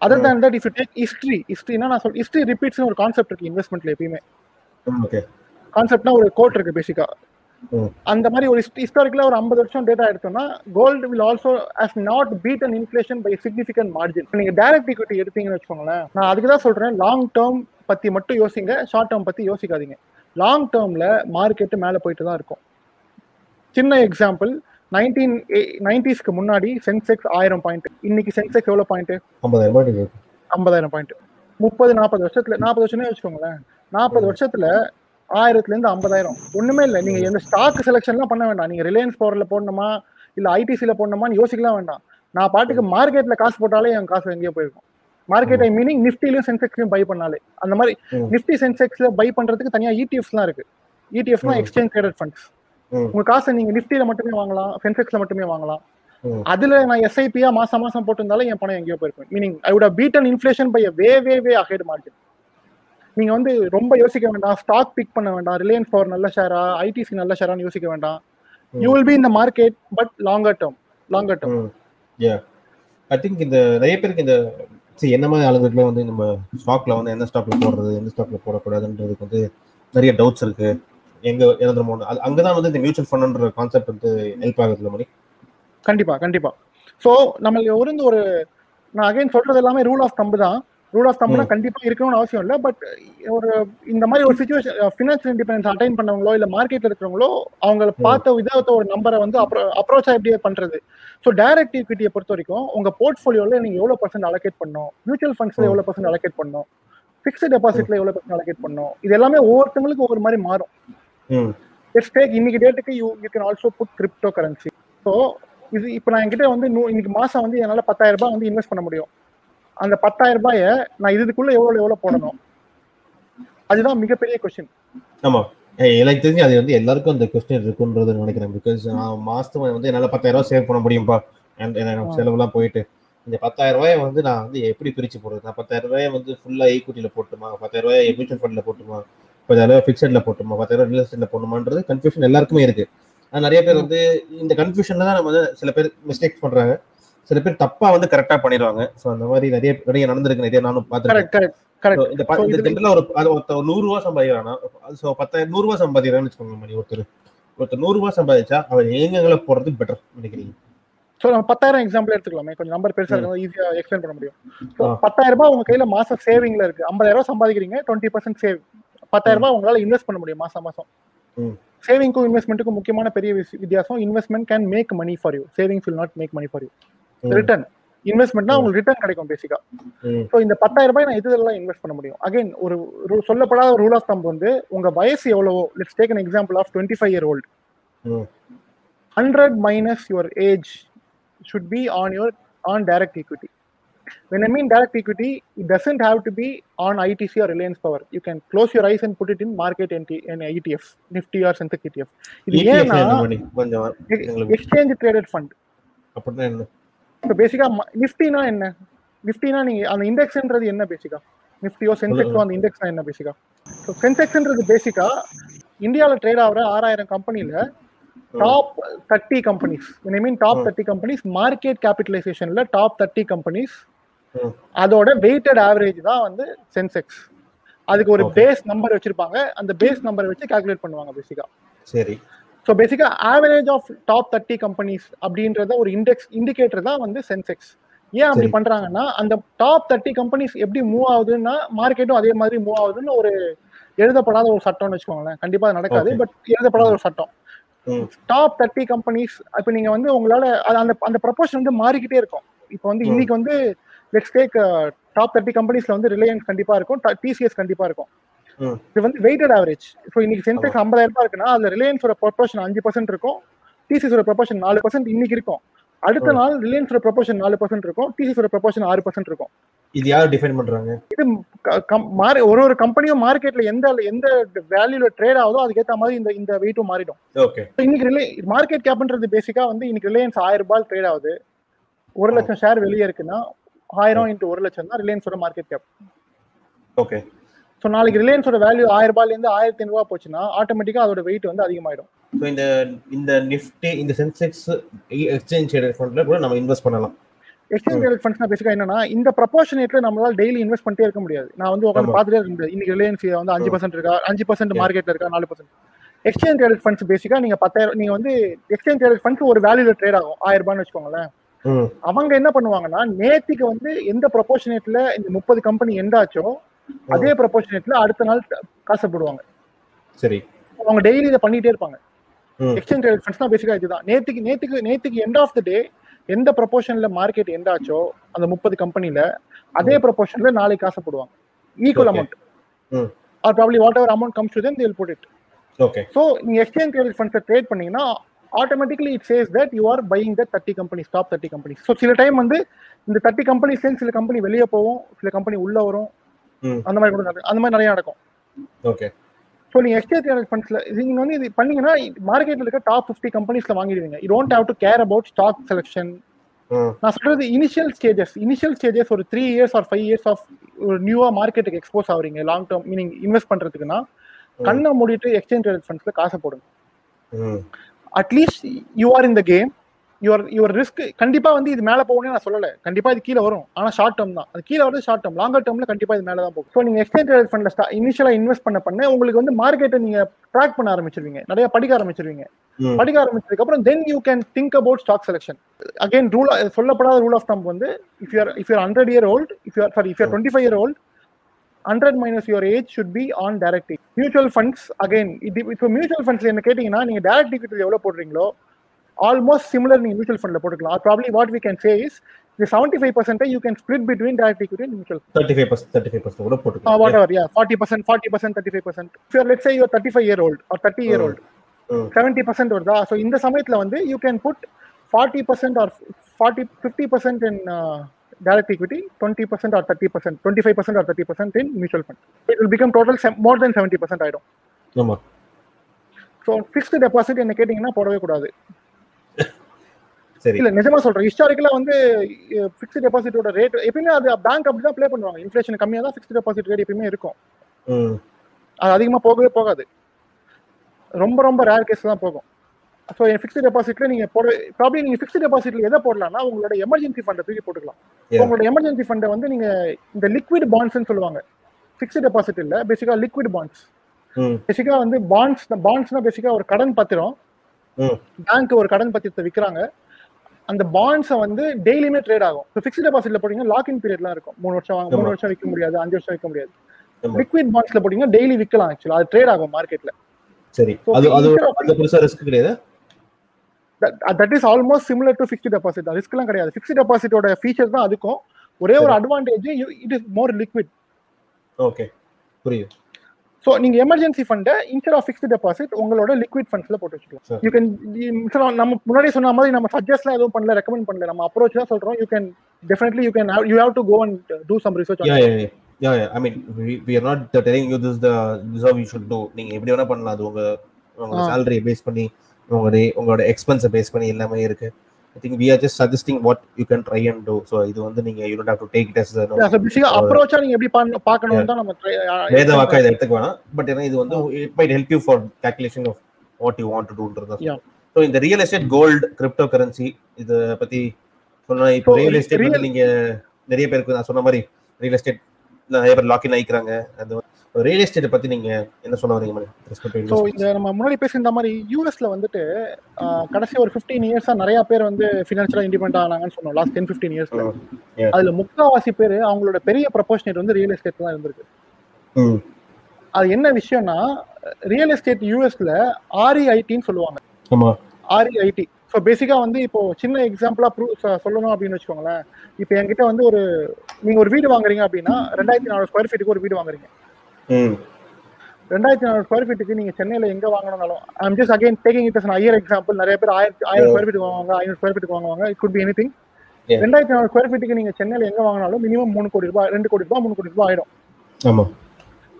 other. Then that if you take history ஹிஸ்ட்ரினா நான் சொல் ஹிஸ்ட்ரி ரிப்பீட்ஸ்னு ஒரு கான்செப்ட் இருக்கு இன்வெஸ்ட்மெண்ட்ல எப்பயுமே. கான்செப்ட்னா ஒரு கோட் இருக்கு பேசிக்கா. அந்த மாதிரி ஒரு ஹிஸ்டாரிக்கலா ஒரு ஐம்பது வருஷம் டேட்டா எடுத்தோம்னா gold will also has not beat an inflation by significant margin நீங்க டைரக்ட் ஈக்விட்டி எடுத்தீங்கன்னு வச்சுக்கோங்களேன் நான் அதுக்கு தான் சொல்றேன் லாங் டேர்ம் பத்தி மட்டும் யோசிங்க ஷார்ட் டேர்ம் பத்தி யோசிக்காதீங்க. லாங் டேர்ம்ல மார்க்கெட் மேல போயிட்டு தான் இருக்கும். சின்ன எக்ஸாம்பிள் நைன்டீன் நைன்டிஸ்க்கு முன்னாடி சென்செக்ஸ் ஆயிரம் பாயிண்ட் இன்னைக்கு சென்செக்ஸ் எவ்வளவு பாயிண்ட் ஐம்பதாயிரம் ஐம்பதாயிரம் பாயிண்ட் முப்பது நாற்பது வருஷத்துல நாற்பது வருஷமே வச்சுக்கோங்களேன். நாற்பது வருஷத்துல ஆயிரத்துல இருந்து ஐம்பதாயிரம். ஒண்ணுமே இல்லை. நீங்க எந்த ஸ்டாக் செலெக்ஷன்லாம் பண்ண வேண்டாம். நீங்க ரிலையன்ஸ் பவர்ல போடணுமா? இல்ல ஐடிசில போடணுமான்னு யோசிக்கலாம் வேண்டாம். நான் பாட்டுக்கு மார்க்கெட்ல காசு போட்டாலே என் காசு எங்கேயோ போயிருக்கும். மார்க்கெட் ஐ மீனிங் நிஃப்டிலையும் சென்செக்ஸ்லயும் பை பண்ணாலே. அந்த மாதிரி. நிஃப்டி சென்செக்ஸ்ல பை பண்றதுக்கு தனியா இடிஎஃப்ஸ்லாம் இருக்கு. இடிஎஃப்னா ம். Exchange traded funds. உங்க காசை நீங்க நிஃப்டில மட்டுமே வாங்கலாம் சென்செக்ஸ்ல மட்டுமே வாங்கலாம். அதுல நான் எஸ்ஐபியா மாசம் மாசம் போட்டிருந்தாலும் என் பணம் எங்கேயோ போயிருக்கும். Meaning I would beat inflation by way way way ahead market நீங்க வந்து ரொம்ப யோசிக்க வேண்டாம். ஸ்டாக் பிக் பண்ண வேண்டாம். ரிலையன்ஸ் பவர் நல்ல ஷேரா ஐடிசி நல்ல ஷேரான்னு யோசிக்க வேண்டாம். யூ வில் பி இந்த market but longer term longer term yeah I think இந்த நிறைய பேருக்கு இந்த என்ன மாதிரி ஆளுங்களுக்குல வந்து நம்ம ஸ்டாக்ல வந்து எந்த ஸ்டாக்ல போடுறது எந்த ஸ்டாக்ல போடக்கூடாதுன்றதுக்கு வந்து நிறைய டவுட்ஸ் இருக்கு. எங்க இறந்துருமோ அது அங்கதான் வந்து இந்த மியூச்சுவல் ஃபண்ட்ன்ற கான்செப்ட் வந்து ஹெல்ப் ஆகுதுல மணி? கண்டிப்பா கண்டிப்பா. சோ நம்மளுக்கு ஒரு ஒரு நான் அகைன் சொல்றது எல்லாமே ரூல் ஆஃப் தம்பு தான். ரூல் ஆஃப் தம்புனா. கண்டிப்பா இருக்கணும்னு அவசியம் இல்லை பட் ஒரு இந்த மாதிரி ஒரு சுச்சுவேஷன் ஃபினான்ஷியல் இண்டிபெண்டன்ஸ் அட்டைன் பண்ணவங்களோ இல்ல மார்க்கெட்ல இருக்கிறவங்களோ அவங்கள பார்த்த விதத்தை ஒரு நம்பரை வந்து அப்ரோச் எப்படியே பண்றது? ஸோ டைரக்ட் ஈக்விட்டியை பொறுத்த வரைக்கும் உங்க போர்ட்ஃபோலியோல நீங்க எவ்வளவு பர்சன்ட் அலோகேட் பண்ணணும்? மியூச்சுவல் ஃபண்ட்ஸ்ல. எவ்வளவு பர்சன்ட் அலோகேட் பண்ணணும்? ஃபிக்ஸ்ட் டெபாசிட்ல எவ்வளவு பர்சன்ட் அலோகேட் பண்ணணும்? இது எல்லாமே ஒவ்வொருத்தவங்களுக்கு ஒவ்வொரு மாதிரி மாறும். லெட்ஸ் டேக் இன்னைக்கு டேட்டுக்கு you you can also put cryptocurrency so இது இப்போ நான் என்கிட்ட வந்து இன்னைக்கு மாசம் வந்து என்னால பத்தாயிரம் ரூபாய் வந்து இன்வெஸ்ட் பண்ண முடியும். அந்த பத்தாயிரம் ரூபாயை நான் இதுக்குள்ள எவ்வளவு எவ்வளவு போடணும்? அதுதான் மிகப்பெரிய கொஸ்டின் ஆமா. எனக்கு தெரிஞ்சு அது வந்து எல்லாருக்கும் அந்த கொஸ்டின் இருக்குன்றது நினைக்கிறேன். பிகாஸ் நான் மாசத்துக்கு வந்து என்னால பத்தாயிரம் ரூபாய் சேவ் பண்ண முடியும்பா. செலவுலாம் போயிட்டு. இந்த பத்தாயிரம் ரூபாயை வந்து நான் வந்து எப்படி பிரிச்சு போடுறது? நான் பத்தாயிரம் ரூபாயை வந்து ஃபுல்லா ஈக்விட்டியில போட்டுமா? பத்தாயிரம் ரூபாய் மியூச்சுவல் ஃபண்ட்ல போட்டுமா? பத்தாயிரம் ரூபாய் ஃபிக்ஸட்ல போட்டுமா பத்தாயிரம் ரியல் எஸ்டேட்ல போடணுமான்றது கன்ஃபியூஷன் எல்லாருக்குமே இருக்கு. ஆனா நிறைய பேர் வந்து இந்த கன்ஃபியூஷன்ல தான் நம்ம வந்து சில பேர் மிஸ்டேக்ஸ் பண்றாங்க. சில பேர் தப்பா வந்து கரெக்டா பண்ணிடுவாங்க. ஸோ அந்த மாதிரி நிறைய நிறைய நடந்திருக்கு நிறைய நானும் பார்த்துருக்கேன். இந்த ஜென்ரலா ஒரு அது ஒருத்தர் ஒரு நூறு ரூபா சம்பாதிக்கிறானா ஸோ பத்தாயிரம் நூறு ரூபா சம்பாதிக்கிறான்னு வச்சுக்கோங்க மணி ஒருத்தர். ஒருத்தர் நூறு ரூபா சம்பாதிச்சா அவர் எங்கெங்களை போறது பெட்டர் நினைக்கிறீங்க? ஸோ நம்ம பத்தாயிரம் எக்ஸாம்பிள் எடுத்துக்கலாமே. கொஞ்சம் நம்பர் பெருசா இருக்கும் ஈஸியா எக்ஸ்பிளைன் பண்ண முடியும். ஸோ. பத்தாயிரம் ரூபாய் உங்க கையில மாசம் சேவிங்ல இருக்கு. ஐம்பதாயிரம் ரூபாய் சம்பாதிக்கிறீங்க டுவெண்ட்டி பர்சன்ட் சேவ் பத்தாயிரம் ரூபாய் உங்களால இன்வெஸ்ட் பண்ண முடியும் மாசம் மாசம். சேவிங்க்கும் இன்வெஸ்ட்மெண்ட்டுக்கும் முக்கியமான பெரிய வித்தியாசம் investment can make money for you savings will not make money for you return இன்வெஸ்ட்மெண்ட்னா. உங்களுக்கு ரிட்டர்ன் கிடைக்கும் பேசிக்கா. ஸோ இந்த பத்தாயிரம் ரூபாய் நான் இதுல இன்வெஸ்ட் பண்ண முடியும்? அகைன் ஒரு சொல்லப்படாத ரூல் ஆஃப் தம்ப் வந்து உங்க வயசு எவ்வளவோ let's take an example of twenty five year old. Hundred minus your age should be on your on direct equity. When i mean direct equity it doesn't have to be on itc or reliance power. You can close your eyes and put it in market and etf nifty or synthetic etf இது ETF ஏன்னா எக்ஸ்சேஞ்ச் ட்ரேடட் ஃபண்ட் அப்படின்னா என்ன இப்போ பேசிக்கா நிஃப்டினா என்ன? நிஃப்டினா நீங்க அந்த இண்டெக்ஸ்ன்றது என்ன பேசிக்கா நிஃப்டியோ சென்செக்ஸோ அந்த இண்டெக்ஸ்னா என்ன பேசிக்கா ஸோ சென்செக்ஸ்ன்றது பேசிக்கா இந்தியாவில் ட்ரேட் ஆகிற ஆறாயிரம் கம்பெனில top thirty companies I mean top. Thirty companies market கேபிட்டலைசேஷன்ல top thirty companies. அதோட வெயிட்டட் ஆவரேஜ் தான் வந்து சென்செக்ஸ் அதுக்கு ஒரு. பேஸ் நம்பர் வச்சிருப்பாங்க அந்த பேஸ் நம்பரை வச்சு கால்குலேட் பண்ணுவாங்க பேசிக்கா சரி so basically average of top thirty companies அப்படின்றத ஒரு இண்டெக்ஸ் இண்டிகேட்டர் தான் வந்து சென்செக்ஸ் ஏன் அப்படி. பண்றாங்கன்னா அந்த டாப் தேர்ட்டி கம்பெனிஸ் எப்படி மூவ் ஆகுதுன்னா மார்க்கெட்டும் அதே மாதிரி மூவ் ஆகுதுன்னு ஒரு எழுதப்படாத ஒரு சட்டம்னு வச்சுக்கோங்களேன் கண்டிப்பா நடக்காது. பட் எழுதப்படாத ஒரு சட்டம். டாப் தேர்ட்டி கம்பெனிஸ் இப்போ நீங்க வந்து உங்களால அந்த அந்த ப்ரொபோஷன் வந்து மாறிக்கிட்டே இருக்கும் இப்போ வந்து. இன்னைக்கு வந்து லெட்ஸ் டேக் டாப் தேர்ட்டி கம்பெனிஸ்ல வந்து ரிலையன்ஸ் கண்டிப்பா இருக்கும். டிசிஎஸ் கண்டிப்பா இருக்கும். இது வந்து வெயிட்டட் ஆவரேஜ் ஸோ இன்னைக்கு சென்செக்ஸ் ஐம்பதாயிரம் ரூபாய் இருக்குன்னா அதுல ரிலையன்ஸோட ப்ரொபோஷன் அஞ்சு பர்சன்ட் இருக்கும். டிசிஎஸோட ப்ரொபோஷன் நாலு பர்சன்ட் இன்னைக்கு இருக்கும். அடுத்த. நாள் ரிலையன்ஸோட ப்ரொபோஷன் நாலு பர்சன்ட் இருக்கும். டிசிஎஸோட ப்ரொபோஷன் ஆறு பர்சன்ட் இருக்கும். இது யார் டிஃபைன் பண்றாங்க? கம்- மாறி ஒரு ஒரு கம்பெனியும் மார்க்கெட்ல எந்த எந்த வேல்யூல ட்ரேட் ஆகுதோ அதுக்கேற்ற மாதிரி இந்த இந்த வெயிட்டும் மாறிடும். ஓகே இன்னைக்கு ரிலே மார்க்கெட் கேப்ன்றது பேசிக்கா வந்து இன்னைக்கு ரிலையன்ஸ் ஆயிரம் ரூபாய் ட்ரேட் ஆகுது. ஒரு. லட்சம் ஷேர் வெளியே இருக்குன்னா ஆயிரம் இன்ட்டு ஒரு லட்சம் தான் ரிலையன்ஸோட மார்க்கெட் கேப் ஓகே ஸோ நாளைக்கு ரிலையன்ஸோட வேல்யூ ஆயிரம் ரூபாயில இருந்து ஆயிரத்தி ஐநூறு ரூபாய் போச்சுன்னா ஆட்டோமேட்டிக்கா அதோட வெயிட் வந்து அதிகமாயிடும். ஸோ இந்த இந்த நிஃப்டி இந்த சென்செக்ஸ் எக்ஸ்சேஞ்ச் ஃபண்ட்ல கூட நம்ம இன்வெஸ்ட் பண்ணலாம். எக்ஸ்சேஞ்ச் ரேட் ஃபண்ட்ஸ்னா பேசிக்கா என்னன்னா இந்த ப்ரொபோஷனேட்ல நம்மளால டெய்லி இன்வெஸ்ட் பண்ணிட்டே இருக்க முடியாது. நான் வந்து உட்காந்து. பார்த்துட்டே இருக்க முடியாது. இன்னைக்கு ரிலையன்ஸ் வந்து அஞ்சு. பர்சன்ட் இருக்கா அஞ்சு பர்சன்ட். மார்க்கெட்ல இருக்கா நாலு பர்சன்ட் எக்ஸ்சேஞ்ச் ரேட் ஃபண்ட்ஸ் பேசிக்கா நீங்க பத்தாயிரம் நீங்க வந்து எக்ஸ்சேஞ்ச் ரேட் ஃபண்ட்ஸ் ஒரு வேல்யூல ட்ரேட் ஆகும். ஆயிரம் ரூபான்னு வச்சுக்கோங்களேன். அவங்க என்ன பண்ணுவாங்கன்னா நேத்திக்கு வந்து எந்த ப்ரொபோஷனேட்ல இந்த முப்பது கம்பெனி எண்டாச்சோ அதே ப்ரொபோஷனேட்ல அடுத்த நாள் காசு போடுவாங்க. சரி. அவங்க டெய்லி இதை பண்ணிட்டே இருப்பாங்க. எக்ஸ்சேஞ்ச் ரேட் ஃபண்ட்ஸ்னா பேசிக்கா இதுதான். நேத்துக்கு நேத்துக்கு நேத்துக்கு எண்ட் ஆஃப் த டே எந்த ப்ரொபோஷன்ல மார்க்கெட் எண்டாச்சோ அந்த முப்பது கம்பெனில அதே ப்ரொபோஷன்ல நாளைக்கு காசு போடுவாங்க. Equal. Amount. Or probably whatever amount comes to then they'll put it okay so நீங்க எக்ஸ்சேஞ்ச் ரேட் ஃபண்ட்ஸை ட்ரேட் பண்ணீங்கன்னா automatically it says that you are buying the thirty companies top thirty companies so சில டைம் வந்து இந்த தேர்ட்டி கம்பெனிஸ்லேருந்து சில கம்பெனி வெளியே போகும் சில கம்பெனி உள்ள வரும். அந்த மாதிரி கூட அந்த மாதிரி நிறைய நடக்கும். ஓகே. ஸோ நீங்க எக்ஸ்சேஞ்ச் ரேட் ஃபண்ட்ஸ்ல நீங்க வந்து இது பண்ணீங்கன்னா மார்க்கெட்ல இருக்க டாப் ஃபிஃப்டி கம்பெனிஸ்ல வாங்கிடுவீங்க. You don't have to care about stock selection நான் சொல்றது இனிஷியல் ஸ்டேஜஸ் இனிஷியல் ஸ்டேஜஸ் ஒரு three years or five years of ஒரு நியூவா மார்க்கெட்டுக்கு எக்ஸ்போஸ் ஆகுறீங்க. லாங் டேர்ம் மீனிங் இன்வெஸ்ட் பண்றதுக்குன்னா கண்ணை மூடிட்டு எக்ஸ்சேஞ்ச் ரேட் ஃபண்ட்ஸ்ல காசை போடுங்க. At least you are in the game your your risk கண்டிப்பா வந்து இது மேல போகணும்னு நான் சொல்லல. கண்டிப்பா இது கீழே வரும். ஆனா ஷார்ட் டேர்ம் தான். அது கீழே வரது ஷார்ட் டேர்ம் லாங்கர் டேர்ம்ல கண்டிப்பா இது மேல தான் போகும். ஸோ நீங்க எக்ஸ்சேஞ்ச் ரேட் ஃபண்ட்ல இனிஷியலா இன்வெஸ்ட் பண்ண பண்ண உங்களுக்கு வந்து மார்க்கெட்டை நீங்க ட்ராக் பண்ண ஆரம்பிச்சிருவீங்க. நிறைய படிக்க ஆரம்பிச்சிருவீங்க. படிக்க ஆரம்பிச்சதுக்கு அப்புறம் then you can think about stock selection again rule சொல்லப்படாத ரூல் ஆஃப் தம் வந்து if you're if you're hundred year old if you're sorry if you're twenty five year old hundred minus your age should be on direct mutual funds again இது இப்போ மியூச்சுவல் ஃபண்ட்ஸ் என்ன கேட்டீங்கன்னா நீங்க டைரக்ட் டிக்கெட் எவ்வளவு போடுறீங்களோ ஆல்மோஸ்ட் சிமிலர் நீங்க மியூச்சுவல் ஃபண்ட்ல போட்டுக்கலாம். Probably what we can say is இந்த seventy five percent you can split between direct equity and mutual thirty five percent thirty five percent கூட போட்டுக்கலாம். Yeah 40 percent 40 percent 35 percent. If you're let's say you're 35 year old or 30 year Mm. old ம் செவன்டி பர்சன்ட் வருதா? ஸோ இந்த சமயத்துல வந்து you can put forty percent or forty fifty percent in direct equity, 20% or 30%, 25% or 30% in mutual fund. It will become total se- more than 70% ஆயிடும். ஆமா. ஸோ ஃபிக்ஸ்டு டெபாசிட் என்ன கேட்டிங்கன்னா போடவே கூடாது. சரி. இல்ல நிஜமா சொல்றேன். ஹிஸ்டாரிக்கலா வந்து ஃபிக்ஸ்ட் டெபாசிட்டோட ரேட் எப்பயுமே அது பேங்க் அப்படி தான் ப்ளே பண்ணுவாங்க. இன்ஃபிளேஷன் கம்மியா தான் ஃபிக்ஸ்ட் டெபாசிட் ரேட் எப்பயுமே இருக்கும். அது அதிகமா போகவே போகாது. ரொம்ப ரொம்ப ரேர் கேஸ் தான் போகும். ஸோ ஃபிக்ஸ்ட் டெபாசிட்ல நீங்க போட ப்ராப்ளம் நீங்க ஃபிக்ஸ்ட் டெபாசிட்ல எதை போடலாம்னா உங்களோட எமர்ஜென்சி ஃபண்டை தூக்கி போட்டுக்கலாம். உங்களோட எமர்ஜென்சி ஃபண்டை வந்து நீங்க இந்த லிக்விட் பாண்ட்ஸ்னு சொல்லுவாங்க. ஃபிக்ஸ்ட் டெபாசிட் இல்ல பேசிக்கா லிக்விட் பாண்ட்ஸ் பேசிக்கா வந்து பாண்ட்ஸ் பாண்ட்ஸ்னா பேசிக்கா ஒரு கடன் பத்திரம். பேங்க் ஒரு கடன் பத்திரத்தை விற்கிறாங்க அந்த பாண்ட்ஸை வந்து டெய்லியுமே ட்ரேட் ஆகும். இப்போ ஃபிக்ஸ்ட் டெபாசிட்ல போட்டீங்கன்னா லாக்இன் பீரியட்லாம் இருக்கும். மூணு வருஷம் வாங்க- மூணு. வருஷம் விற்க முடியாது அஞ்சு வருஷம் விற்க முடியாது. லிக்விட் பாண்ட்ஸ்ல போட்டீங்கன்னா டெய்லி விற்கலாம் ஆக்சுவலா அது ட்ரேட் ஆகும் மார்க்கெட்ல சரி. அது அது பெருசா ரிஸ்க் கிடையாது? That is almost similar to fixed deposit ரிஸ்க்லாம் கிடையாது. ஃபிக்ஸ்ட் டெபாசிட்டோட ஃபீச்சர் தான் அதுக்கும் ஒரே ஒரு advantage it is more liquid okay புரியுது. ஸோ நீங்க எமர்ஜென்சி ஃபண்டை இன்ஸ்டெட் ஆஃப் ஃபிக்ஸ்ட் டெபாசிட் உங்களோட லிக்விட் ஃபண்ட்ஸ்ல போட்டு. வச்சுக்கலாம். யூ கேன் நம்ம முன்னாடி சொன்ன மாதிரி நம்ம சஜஸ்ட்லாம் எதுவும் பண்ணல ரெக்கமெண்ட் பண்ணல. நம்ம அப்ரோச் தான் சொல்றோம். You can definitely you can you have to go and do some research yeah yeah I mean we are not telling you this the this how you should do நீங்க எப்படி வேணா பண்ணலாம். அது உங்க உங்க ஆ. salary பேஸ் பண்ணி உங்களுடைய உங்களோட எக்ஸ்பென்ஸை பேஸ் பண்ணி எல்லாமே இருக்கு. I think we are just suggesting what you can try and do so இது வந்து நீங்க you don't have to take it as அப்ரோச்சா நீங்க எப்படி பார்க்கணும் தான் நம்ம வேத வாக்கா இதை எடுத்துக்க வேணாம். பட் ஏன்னா இது வந்து it might help you for calculation of what you want to டூன்றது. So இந்த real estate gold crypto currency இதை பத்தி சொன்னா இப்போ ரியல் எஸ்டேட் நீங்க நிறைய பேருக்கு நான் சொன்ன மாதிரி ரியல் எஸ்டேட் நிறைய பேர் லாக்கின் ஆயிக்கிறாங்க. அந்த ரியல் எஸ்டேட் பத்தி நீங்க என்ன சொல்ல வரீங்க ஸோ இந்த நம்ம முன்னாடி பேசியிருந்த மாதிரி யூஎஸ்ல வந்துட்டு கடைசி ஒரு ஃபிஃப்டீன் இயர்ஸா நிறைய பேர் வந்து ஃபினான்ஷியலா இண்டிபெண்ட் ஆனாங்கன்னு சொன்னோம் லாஸ்ட் டென் ஃபிஃப்டீன் இயர்ஸ்ல. அதுல முக்காவாசி பேர் அவங்களோட பெரிய ப்ரொபோஷனேட் வந்து ரியல் எஸ்டேட் தான் இருந்திருக்கு. அது என்ன விஷயம்னா ரியல் எஸ்டேட் யூஎஸ்ல ஆர்இஐடின்னு சொல்லுவாங்க. ஆமா. ஆர்இஐடி ஸோ பேசிக்கா வந்து இப்போ சின்ன எக்ஸாம்பிளா ப்ரூ சொல்லணும் அப்படின்னு வச்சுக்கோங்களேன். இப்போ என்கிட்ட வந்து ஒரு நீங்க ஒரு வீடு வாங்குறீங்க அப்படின்னா ரெண்டாயிரத்தி நானூறு ஸ்கொயர் ஃபீட்டுக்கு ஒரு வீடு வாங்குறீங்க. ரெண்டாயிரத்தி நானூறு ஸ்கொயர் ஃபீட்டுக்கு நீங்க சென்னையில எங்க வாங்கணும்னாலும் I'm just again taking it Iyer example நிறைய பேர் ஆயிரத்தி ஆயிரம் ஸ்கொயர் ஃபீட் வாங்குவாங்க ஐநூறு ஸ்கொயர் ஃபீட்டுக்கு வாங்குவாங்க. It could be anything. ரெண்டாயிரத்தி நானூறு ஸ்கொயர் ஃபீட்டுக்கு நீங்க சென்னையில எங்க வாங்கினாலும் மினிமம் மூணு கோடி ரூபாய் ரெண்டு கோடி ரூபாய் மூணு கோடி ரூபாய் ஆயிடும். ஆமா.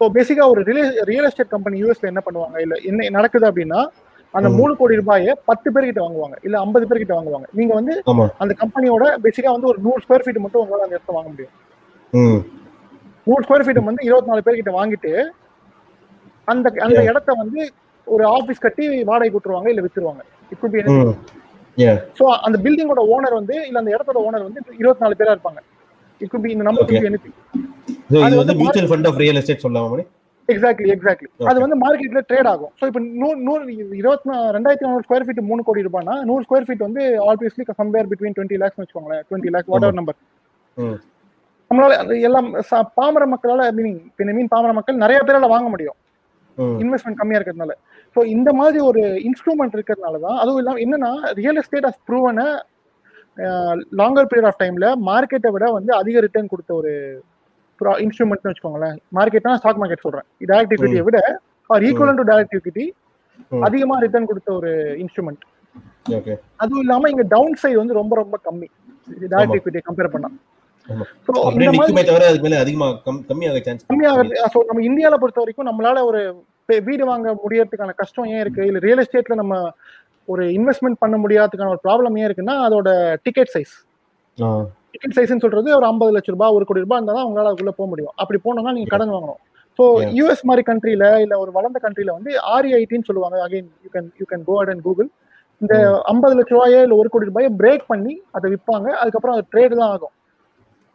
ஸோ பேசிக்கா ஒரு ரியல் ரியல் எஸ்டேட் கம்பெனி யூஎஸ்ல என்ன பண்ணுவாங்க? இல்ல என்ன நடக்குது அப்படின்னா அந்த. மூணு கோடி ரூபாயை பத்து பேர்கிட்ட வாங்குவாங்க இல்ல ஐம்பது பேர்கிட்ட வாங்குவாங்க. நீங்க வந்து அந்த கம்பெனியோட பேசிக்கா வந்து ஒரு நூறு ஸ்கொயர் ஃபீட் மட்டும் உங்களால அந்த இடத்த வாங்க முடியும். நூறு ஸ்கொயர் ஃபீட் வந்து இருபத்தி நாலு பேர்கிட்ட வாங்கிட்டு அந்த அந்த. இடத்த வந்து ஒரு ஆபீஸ் கட்டி வாடகை விட்டுருவாங்க இல்ல வித்துருவாங்க. இட் பி ஏ ஸோ அந்த பில்டிங்கோட ஓனர் வந்து இல்ல அந்த இடத்தோட ஓனர் வந்து இருபத்தி நாலு பேரா இருப்பாங்க. இட் குட் பி இந்த நம்பர். குட் எனி ஸோ அது வந்து mutual fund of real estate சொல்லலாமா மணி? Exactly exactly Okay. அது வந்து மார்க்கெட்ல ட்ரேட் ஆகும். ஸோ இப்போ நூறு நூறு இருபத்தி ரெண்டாயிரத்தி நானூறு ஸ்கொயர் ஃபீட் மூணு கோடி ரூபாய்னா நூறு ஸ்கொயர் ஃபீட் வந்து always compare between twenty lakhs வச்சுக்கோங்களேன். Twenty lakhs whatever number நம்மளால எல்லாம் பாமர மக்களால மீனிங் மீன் பாமர மக்கள் நிறைய பேரால வாங்க முடியும். இன்வெஸ்ட்மெண்ட் கம்மியா இருக்கிறதுனால. ஸோ இந்த மாதிரி ஒரு இன்ஸ்ட்ருமெண்ட் இருக்கிறதுனால தான் அதுவும் இல்லாமல் என்னன்னா real estate of proven longer period of டைம்ல மார்க்கெட்டை விட வந்து அதிக ரிட்டர்ன் கொடுத்த ஒரு இன்ஸ்ட்ருமெண்ட்னு வச்சுக்கோங்களேன். மார்க்கெட்னா ஸ்டாக் மார்க்கெட் சொல்றேன். டைரக்ட் ஈக்விட்டியை விட or equal to direct equity ம். அதிகமா ரிட்டர்ன் கொடுத்த ஒரு இன்ஸ்ட்ருமெண்ட் ஓகே. அதுவும் இல்லாம இங்க டவுன் சைடு வந்து ரொம்ப ரொம்ப கம்மி. டைரக்ட் ஈக்விட்டியை கம்பேர் பண்ணா. அப்படியே இந்த மாதிரி நிக்குமே தவிர அதுக்கு மேல அதிகமா கம் கம்மியாக சான்ஸ் கம்மியாக ஸோ நம்ம இந்தியாவில் பொறுத்த வரைக்கும் நம்மளால ஒரு வீடு வாங்க முடியறதுக்கான கஷ்டம் ஏன் இருக்கு? இல்ல ரியல் எஸ்டேட்ல நம்ம ஒரு இன்வெஸ்ட்மெண்ட் பண்ண முடியாததுக்கான ஒரு ப்ராப்ளம் ஏன் இருக்குன்னா அதோட டிக்கெட் சைஸ் டிக்கெட் சைஸ்னு சொல்றது ஒரு ஐம்பது லட்ச ரூபாய் ஒரு கோடி ரூபாய் இருந்தால் தான் உங்களால அதுக்குள்ள போக முடியும். அப்படி போனோம்னா நீங்க கடன் வாங்கணும். ஸோ. யூஎஸ் மாதிரி கண்ட்ரில இல்ல ஒரு வளர்ந்த கண்ட்ரில வந்து ஆர்ஐடின்னு சொல்லுவாங்க. Again you can you can go and Google இந்த ஐம்பது லட்ச ரூபாயோ இல்ல ஒரு கோடி ரூபாயோ பிரேக் பண்ணி அதை விற்பாங்க அதுக்கப்புறம் அது ட்ரேடு தான் ஆகும்.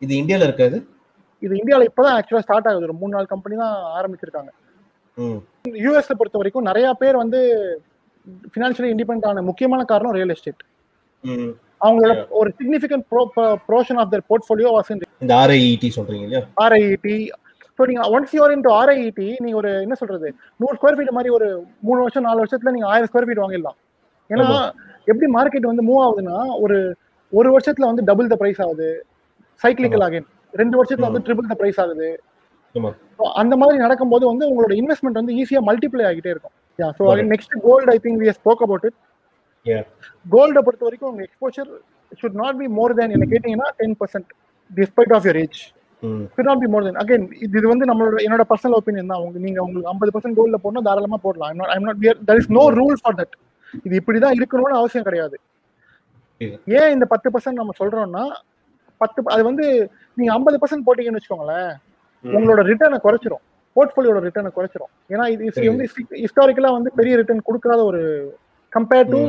இது இந்தியால இருக்காது? இது இந்தியாவில் இப்பதான் ஆக்சுவலா ஸ்டார்ட் ஆகுது. ஒரு மூணு நாலு கம்பெனி தான் ஆரம்பிச்சிருக்காங்க. யூஎஸ்ல பொறுத்த வரைக்கும் நிறைய பேர் வந்து ஃபினான்ஷியலி இண்டிபெண்ட் ஆன முக்கியமான காரணம் ரியல் எஸ்டேட் அவங்களோட. ஒரு significant portion of their portfolio was இந்த ஆர்ஐஇடி சொல்றீங்க இல்லையா? ஆர்ஐஇடி ஸோ நீங்க ஒன்ஸ் யூர் இன்டு ஆர்ஐஇடி நீங்க ஒரு என்ன சொல்றது? நூறு ஸ்கொயர் ஃபீட் மாதிரி ஒரு மூணு வருஷம் நாலு வருஷத்துல நீங்க ஆயிரம் ஸ்கொயர் ஃபீட் வாங்கிடலாம். ஏன்னா. எப்படி மார்க்கெட் வந்து மூவ் ஆகுதுன்னா ஒரு ஒரு வருஷத்துல வந்து டபுள் த பிரைஸ் ஆகுது. சைக்கிளிக்கல் ஆகின் ரெண்டு வருஷத்துல வந்து ட்ரிபிள் த பிரைஸ் ஆகுது. அந்த மாதிரி நடக்கும்போது வந்து உங்களோட இன்வெஸ்ட்மெண்ட் வந்து ஈஸியா மல்டிப்ளை ஆகிட்டே இருக்கும். Yeah so. Next gold I think we spoke about it. கோல்டை பொறுத்த வரைக்கும் உங்க exposure should not be more than என்ன கேட்டீங்கன்னா ten percent despite of your age ம். Should not be more than again இது வந்து நம்மளோட என்னோட பர்சனல் ஒப்பீனியன் தான். உங்க நீங்க உங்களுக்கு ஐம்பது பர்சன்ட் கோல்ட்ல போடணும் தாராளமா போடலாம். I'm not not there is no rule for that. இது இப்படிதான் இருக்கணும்னு அவசியம் கிடையாது. ஏன் இந்த பத்து பர்சன்ட் நம்ம சொல்றோம்னா பத்து அது வந்து நீங்க ஐம்பது பர்சன்ட் போட்டீங்கன்னு வச்சுக்கோங்களேன். உங்களோட ரிட்டர்னை குறைச்சிரும். போர்ட்ஃபோலியோட ரிட்டர்னை குறைச்சிரும். ஏன்னா இது இது வந்து ஹிஸ்டாரிக்கலா வந்து பெரிய ரிட்டர்ன் கொடுக்காத ஒரு compare to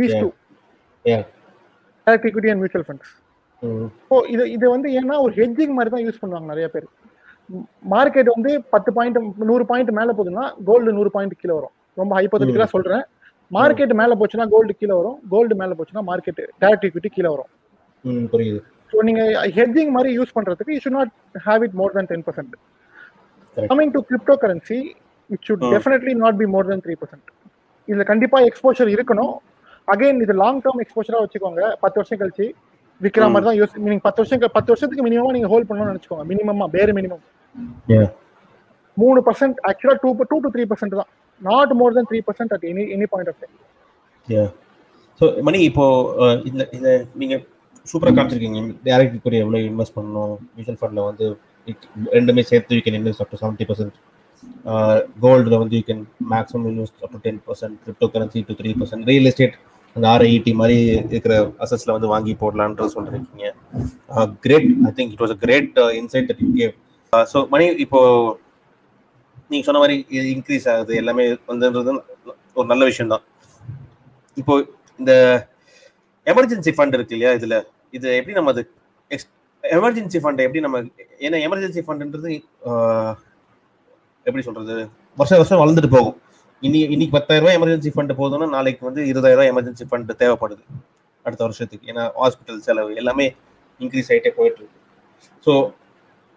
these. Two. Direct equity and mutual funds. So இது இது வந்து ஏன்னா ஒரு ஹெட்ஜிங் மாதிரி தான் யூஸ் பண்ணுவாங்க நிறைய பேர். மார்க்கெட் வந்து பத்து பாயிண்ட் நூறு பாயிண்ட் மேல போகுதுன்னா கோல்டு நூறு பாயிண்ட் கீழே வரும். ரொம்ப ஹைப்போதட்டிக்கலா சொல்றேன். மார்க்கெட் மேல போச்சுன்னா கோல்டு கீழே வரும். கோல்டு மேல போச்சுன்னா மார்க்கெட் டைரக்ட் equity கீழே வரும். புரியுது. ஸோ நீங்க ஹெட்ஜிங் மாதிரி யூஸ் பண்றதுக்கு you should not have it more than ten percent. Coming to crypto currency it should. Definitely not be more than three percent இதுல கண்டிப்பா எக்ஸ்போஷர் இருக்கணும். அகைன் இது லாங் டேர்ம் எக்ஸ்போஷரா வச்சுக்கோங்க. பத்து வருஷம் கழிச்சு விற்கிற Hmm. மாதிரி தான் யூஸ் மீனிங் பத்து வருஷம் பத்து வருஷத்துக்கு மினிமமா நீங்க ஹோல்ட் பண்ணணும்னு நினைச்சுக்கோங்க. மினிமமா பேர் மினிமம். மூணு பர்சன்ட் ஆக்சுவலா two two to three percent தான். Not more than three percent at any any point of time so Mani இப்போ இந்த இந்த நீங்க சூப்பராக காமிச்சிருக்கீங்க. டேரக்ட் கூட எவ்வளோ இன்வெஸ்ட் பண்ணணும்? மியூச்சுவல் ஃபண்டில் வந்து ரெண்டுமே சேர்த்து you can invest up to seventy percent கோல்டில் வந்து you can maximum invest up to ten percent crypto currency to three percent real estate அந்த ஆர்ஐடி மாதிரி இருக்கிற அசஸ்ல வந்து வாங்கி போடலான்ற சொல்றீங்க great I think it was a great insight that you gave so Mani இப்போ நீங்க சொன்ன மாதிரி இன்க்ரீஸ் ஆகுது. எல்லாமே வந்துன்றது ஒரு நல்ல விஷயம் தான் இப்போ இந்த எமர்ஜென்சி ஃபண்ட் இருக்கு இல்லையா இதுல? இது எப்படி நம்ம அது எமர்ஜென்சி ஃபண்ட் எப்படி நம்ம ஏன்னா எமர்ஜென்சி ஃபண்ட்ன்றது எப்படி சொல்றது? வருஷம் வருஷம் வளர்ந்துட்டு போகும். இன்னி இன்னைக்கு பத்தாயிரம் ரூபாய் எமர்ஜென்சி ஃபண்ட் போதும்னா நாளைக்கு வந்து இருபதாயிரம் ரூபாய் எமர்ஜென்சி ஃபண்ட் தேவைப்படுது. அடுத்த வருஷத்துக்கு. ஏன்னா ஹாஸ்பிட்டல் செலவு எல்லாமே இன்க்ரீஸ் ஆகிட்டே போயிட்டு இருக்கு. ஸோ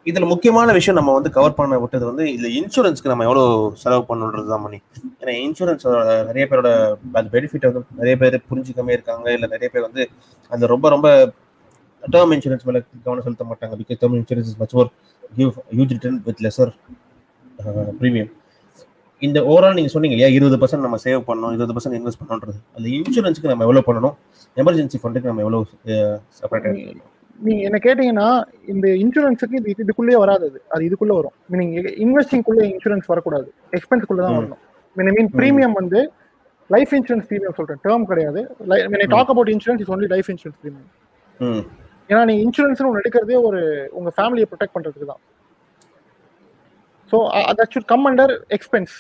இதில் முக்கியமான விஷயம் நம்ம வந்து கவர் பண்ண விட்டது வந்து இதில் இன்சூரன்ஸ்க்கு நம்ம எவ்வளோ செலவு பண்ணணுன்றது தான் மணி. ஏன்னா இன்சூரன்ஸ் நிறைய பேரோட அது பெனிஃபிட் வந்து நிறைய பேர் புரிஞ்சுக்காம இருக்காங்க. இல்லை நிறைய பேர் வந்து அந்த ரொம்ப ரொம்ப டேர்ம் இன்சூரன்ஸ் மேல கவனம் செலுத்த மாட்டாங்க because term insurance is much more give huge return with lesser premium இந்த ஓவரால் நீங்க சொன்னீங்க இல்லையா இருபது பர்சன்ட் நம்ம சேவ் பண்ணணும் இருபது பர்சன்ட் இன்வெஸ்ட் பண்ணணுன்றது. அந்த இன்சூரன்ஸ்க்கு நம்ம எவ்வளவு பண்ணணும்? எமர்ஜென்சி ஃபண்டுக்கு நம்ம எவ்வளவு செப்பரேட் நீங்க என்ன கேட்டீங்கன்னா இந்த இன்சூரன்ஸுக்கு இது இதுக்குள்ளேயே வராது அது. அது இதுக்குள்ள வரும். மீனிங் இன்வெஸ்டிங்குள்ள இன்சூரன்ஸ் வரக்கூடாது. எக்ஸ்பென்ஸ்க்குள்ள தான். வரணும். மீன் ப்ரீமியம் வந்து லைஃப் இன்சூரன்ஸ் ப்ரீமியம் சொல்றேன். டேர்ம் கிடையாது. Talk about insurance is only life insurance premium ஏன்னா நீங்க இன்சூரன்ஸ்னு ஒன்று எடுக்கிறதே ஒரு உங்க ஃபேமிலியை ப்ரொடெக்ட் பண்றதுக்கு தான் so that should come under expense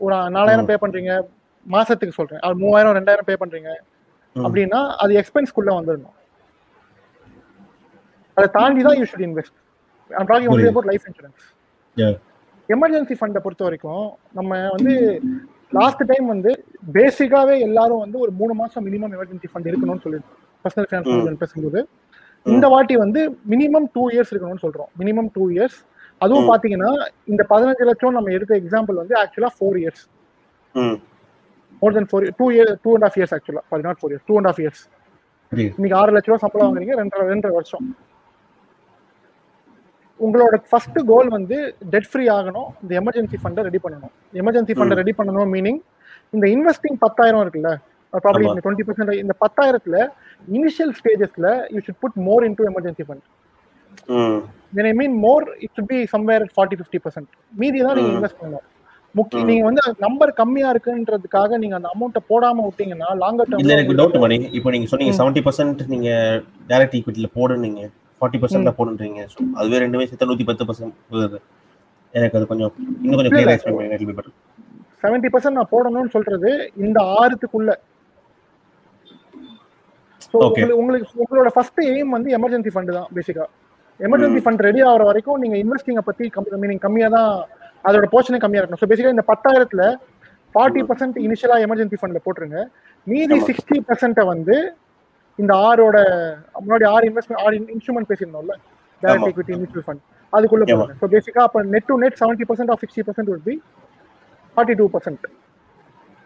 ஒரு நாலாயிரம். பே பண்றீங்க மாசத்துக்கு சொல்றேன் அது மூவாயிரம் ரெண்டாயிரம் பே பண்றீங்க. அப்படின்னா அது எக்ஸ்பென்ஸ்க்குள்ள வந்துடணும் அதை தாண்டி தான் you should invest I'm talking only. About life insurance. Emergency ஃபண்டை பொறுத்த வரைக்கும் நம்ம வந்து லாஸ்ட் டைம் வந்து பேசிக்காவே எல்லாரும் வந்து ஒரு மூணு மாசம் மினிமம் எமர்ஜென்சி ஃபண்ட் இருக்கணும்னு சொல்லியிருக்கோம் பர்சனல். ஃபைனான்ஸ் பேசும்போது இந்த வாட்டி வந்து மினிமம் டூ இயர்ஸ் இருக்கணும்னு சொல்றோம். மினிமம் டூ இயர்ஸ் அதுவும். பாத்தீங்கன்னா இந்த பதினஞ்சு லட்சம் நம்ம எடுத்த எக்ஸாம்பிள் வந்து ஆக்சுவலா four years more than four two year two and half years ஆக்சுவலா sorry not four years two and half years இன்னைக்கு ஆறு லட்ச ரூபா சம்பளம் வாங்குறீங்க ரெண்டரை ரெண்டரை வருஷம். உங்களோட ஃபர்ஸ்ட் கோல் வந்து டெட் ஃப்ரீ ஆகணும் இந்த எமர்ஜென்சி ஃபண்டை ரெடி பண்ணணும். எமர்ஜென்சி ஃபண்டை. ரெடி பண்ணணும் மீனிங் இந்த இன்வெஸ்டிங் பத்தாயிரம் இருக்குல்ல ப்ராப்ளி. இந்த டுவெண்ட்டி பர்சன்ட் இந்த பத்தாயிரத்துல initial ஸ்டேஜஸ்ல you should put more into emergency fund ம் when I mean more it should be somewhere at 40 50 percent மீதி தான் நீங்க. இன்வெஸ்ட் பண்ணணும் முக்கிய. நீங்க வந்து நம்பர் கம்மியா இருக்குன்றதுக்காக நீங்க அந்த அமௌண்ட்டை போடாம விட்டீங்கன்னா லாங்கர் இல்ல எனக்கு டவுட் டேர்ம் மணி இப்போ நீங்க சொன்னீங்க. செவன்டி பர்சன்ட் நீங்க டைரக்ட் ஈக்விட்டில போடுனீங்க ஃபார்ட்டி பர்சன்ட்ல போடுன்றீங்க So, அதுவே ரெண்டுமே சேர்த்து நூத்தி பத்து பர்சன்ட் வருது எனக்கு அது கொஞ்சம் இன்னும் கொஞ்சம் கிளியர். எக்ஸ்பிளைன் பண்ணுங்க. செவன்டி பர்சன்ட் நான் போடணும்னு சொல்றது இந்த ஆறுத்துக்குள்ள உங்களுக்கு உங்களுக்கு உங்களோட ஃபர்ஸ்ட் எய்ம் வந்து எமர்ஜென்சி ஃபண்ட் தான் பேசிக்கா எமர்ஜென்சி ஃபண்ட் ரெடி ஆகிற வரைக்கும் நீங்க இன்வெஸ்டிங்கை பத்தி மீனிங் கம்மியா தான் அதோட போர்ஷனே கம்மியா இருக்கணும். ஸோ பேசிக்கா இந்த பத்தாயிரத்துல ஃபார்ட்டி பர்சன்ட் இனிஷியலா எமர்ஜென்சி ஃபண்ட்ல போட்டுருங்க. மீதி. சிக்ஸ்டி பர்சன்ட்டை வந்து இந்த ஆறோட முன்னாடி ஆறு இன்வெஸ்ட்மெண்ட் ஆறு இன்ஸ்ட்ருமெண்ட் பேசியிருந்தோம்ல டைரக்ட் equity மியூச்சுவல் ஃபண்ட் அதுக்குள்ள ஆமா. போடுங்க. ஸோ பேசிக்கா அப்போ net to net seventy percent of sixty percent would be forty two percent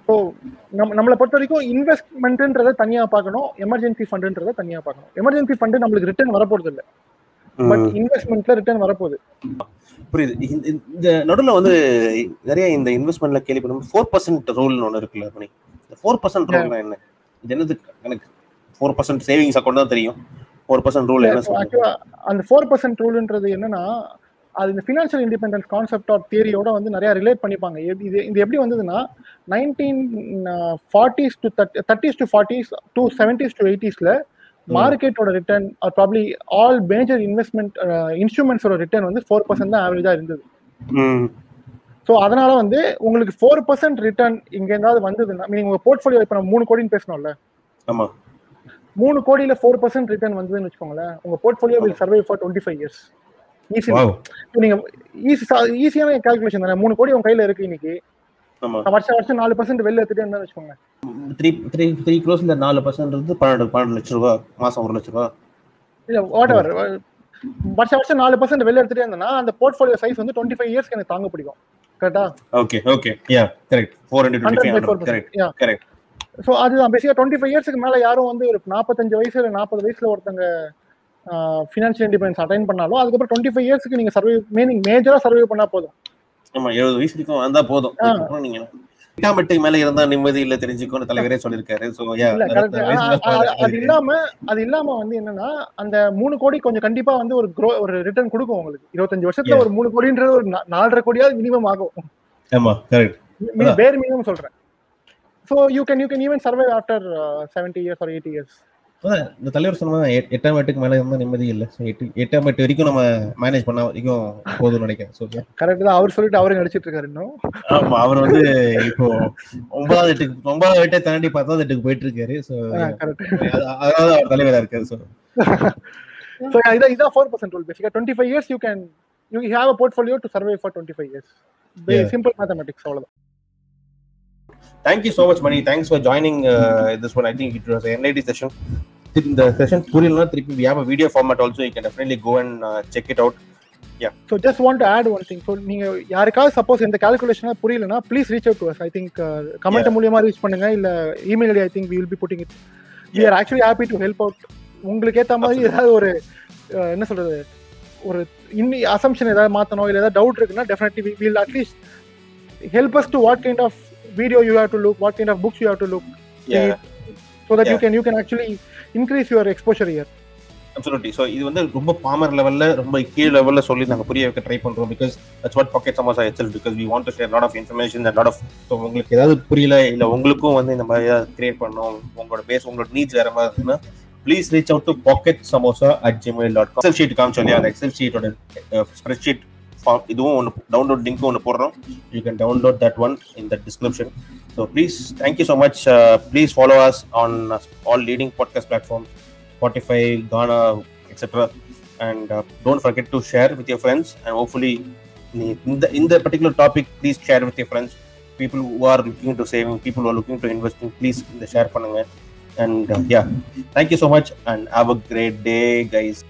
so நம்ம நம்மளை பொறுத்த வரைக்கும் இன்வெஸ்ட்மெண்ட்ன்றதை தனியா பார்க்கணும் எமர்ஜென்சி ஃபண்டுன்றதை தனியா பார்க்கணும். எமர்ஜென்சி ஃபண்டு நம்மளுக்கு ரிட்டர்ன் வரப்போறது இல்லை பட் இன்வெஸ்ட்மெண்ட்ல ரிட்டர்ன் வரப்போகுது. புரியுது. இந்த- நடுவில் வந்து நிறைய இந்த இன்வெஸ்ட்மெண்ட்ல கேள்வி பண்ணும் ஃபோர் பர்சன்ட் ரூல்னு ஒன்று இருக்குல்ல மணி. இந்த ஃபோர் பர்சன்ட் ரூல்னா என்ன? இது என்னது எனக்கு ஃபோர் பர்சன்ட் சேவிங்ஸ் அக்கௌண்ட் தான் தெரியும். ஃபோர் பர்சன்ட் ரூல் என்ன அந்த ஃபோர் பர்சன்ட் ரூல்ன்றது என்னன்னா அது இந்த ஃபினான்ஷியல் இண்டிபெண்டன்ஸ் கான்செப்ட் ஆஃப் தியரியோட வந்து நிறைய ரிலேட் பண்ணிப்பாங்க. இது இது எப்படி வந்ததுன்னா nineteen forties to thirties to forties to seventies to எயிட்டிஸ்ல மார்க்கெட்டோட return or probably all major investment இன்ஸ்ட்ருமெண்ட்ஸோட return வந்து ஃபோர் பர்சன்ட் தான் ஆவரேஜா இருந்தது. ஸோ அதனால வந்து உங்களுக்கு ஃபோர் பர்சன்ட் ரிட்டர்ன் இங்க இருந்தாவது வந்ததுன்னா மீனிங் உங்க போர்ட்ஃபோலியோ இப்போ நம்ம மூணு கோடின்னு பேசணும்ல ஆமா. மூணு கோடியில ஃபோர் பர்சன்ட் ரிட்டர்ன் வந்ததுன்னு வச்சுக்கோங்களேன் உங்க portfolio will survive for twenty five years easy நீங்க ஈஸி ஈஸியான கால்குலேஷன் தானே? மூணு கோடி உங்க கையில இருக்கு இன்னைக்கு. வருஷம் வருஷம் நாலு பர்சன்ட் வெளில எடுத்துட்டு வச்சுக்கோங்க த்ரீ த்ரீ த்ரீ க்ரோஸ்ல நாலு பர்சன்ட் பன்னெண்டு பன்னெண்டு லட்ச ரூபா மாசம் ஒரு லட்ச ரூபா. இல்ல வாட் எவர் வருஷம் வருஷம் நாலு பர்சன்ட் வெளில எடுத்துட்டே இருந்தேன்னா அந்த போர்ட்ஃபோலியோ சைஸ் வந்து டுவெண்ட்டி ஃபைவ் இயர்ஸ்க்கு எனக்கு தாங்க பிடிக்கும். கரெக்டா okay okay yeah correct four hundred twenty five correct yeah correct so அதுதான். பேசிக்கா டுவெண்ட்டி ஃபைவ் இயர்ஸ்க்கு மேல யாரும் வந்து ஒரு நாற்பத்தஞ்சு வயசு இல்லை நாற்பது வயசுல ஒருத்தங்க ஃபினான்ஷியல் இண்டிபெண்டன்ஸ் அட்டைன் பண்ணாலும் அதுக்கப்புறம் டுவெண்ட்டி ஃபைவ் இயர்ஸ்க்கு நீங்க சர்வை மீனிங் மேஜரா சர்வை பண்ணா போதும். ஆமா எழுபது வயசு வரைக்கும் வந்தா போதும். நீங்க மேல இருந்தா நிம்மதி இல்ல தெரிஞ்சுக்கோன்னு தலைவரே சொல்லிருக்காரு. சோ அது இல்லாம அது இல்லாம வந்து என்னன்னா அந்த மூணு கோடி கொஞ்சம் கண்டிப்பா வந்து ஒரு க்ரோ ஒரு ரிட்டர்ன் கொடுக்கும் உங்களுக்கு. இருபத்தஞ்சு வருஷத்துல. ஒரு மூணு கோடின்றது ஒரு நாலரை கோடியாவது மினிமம் ஆகும். ஆமா கரெக்ட். பேர் மினிமம் சொல்றேன். So you can you can even survive after seventy years or eighty years இந்த தலைவர் சொன்னா எட்டாம் எட்டுக்கு மேல இருந்தா நிம்மதி இல்ல. எட்டு எட்டாம் எட்டு வரைக்கும் நம்ம மேனேஜ் பண்ண வரைக்கும் போதும்னு நினைக்கிறேன். சோ கரெக்ட் தான். அவர் சொல்லிட்டு அவரே நடிச்சிட்டு இருக்காரு இன்னும். ஆமா அவர் வந்து இப்போ ஒன்பதாவது எட்டுக்கு ஒன்பதாவது எட்டை தாண்டி பத்தாவது எட்டுக்கு போயிட்டு இருக்காரு. சோ அதாவது அவர் தலைவரா இருக்காரு. சோ ஸோ இதான் இதான் ஃபோர் பர்சன்ட் ரூல் பேசிக்கா twenty five years you can you have a portfolio to survive for twenty five years. Simple mathematics அவ்வளவுதான். Thank you so much Mani thanks for joining this one I think it was NIT session இந்த செஷன் புரியலனா திருப்பி we have a video format also you can definitely go and check it out so just want add one thing so நீங்க யாருக்காவது சப்போஸ் இந்த கால்குலேஷனா புரியலனா please reach out to us I think comment மூலியமா ரீச் பண்ணுங்க. இல்ல email ID I think will be putting it we are actually happy to help out உங்களுக்கு ஏத்த மாதிரி ஏதாவது ஒரு அஹ், என்ன சொல்றது? ஒரு இன்னி அசம்ஷன் ஏதாவது மாத்தணும். இல்ல ஏதாவது டவுட் இருக்குன்னா definitely will at least help us to what kind of video you have to look what kind of books you have to look so that you Yeah. can you can actually increase your exposure here. Absolutely so இது வந்து ரொம்ப பாமர் லெவல்ல ரொம்ப கீழ் லெவல்ல சொல்லி நாங்க புரிய வைக்க ட்ரை பண்றோம் because that's what Pocket Samosa எச்சல் because we want to share lot of information and lot of so உங்களுக்கு ஏதாவது புரியல இல்ல உங்களுக்கும் வந்து இந்த மாதிரி கிரியேட் பண்ணணும் உங்களோட பேஸ் உங்களோட நீட்ஸ் வேற மாதிரி இருக்குன்னா please reach out to Pocket Samosa at Gmail dot com Excel sheet காமிச்சோம் இல்லையா அந்த எக்ஸல் ஷீட்டோட ஸ்ப்ரெட் ஷீட் ஃபார்ம் இதுவும் ஒன்று டவுன்லோட் லிங்க்கும் ஒன்று போடுறோம் you can download that one in the description so please thank you so much please follow us on all leading podcast platform Spotify Gaana etcetera and don't forget to share with your friends and hopefully நீ இந்த இந்த particular topic please share with your friends people who are looking to saving people are looking to investing please இந்த ஷேர் பண்ணுங்கள் and yeah thank you so much and have a great day guys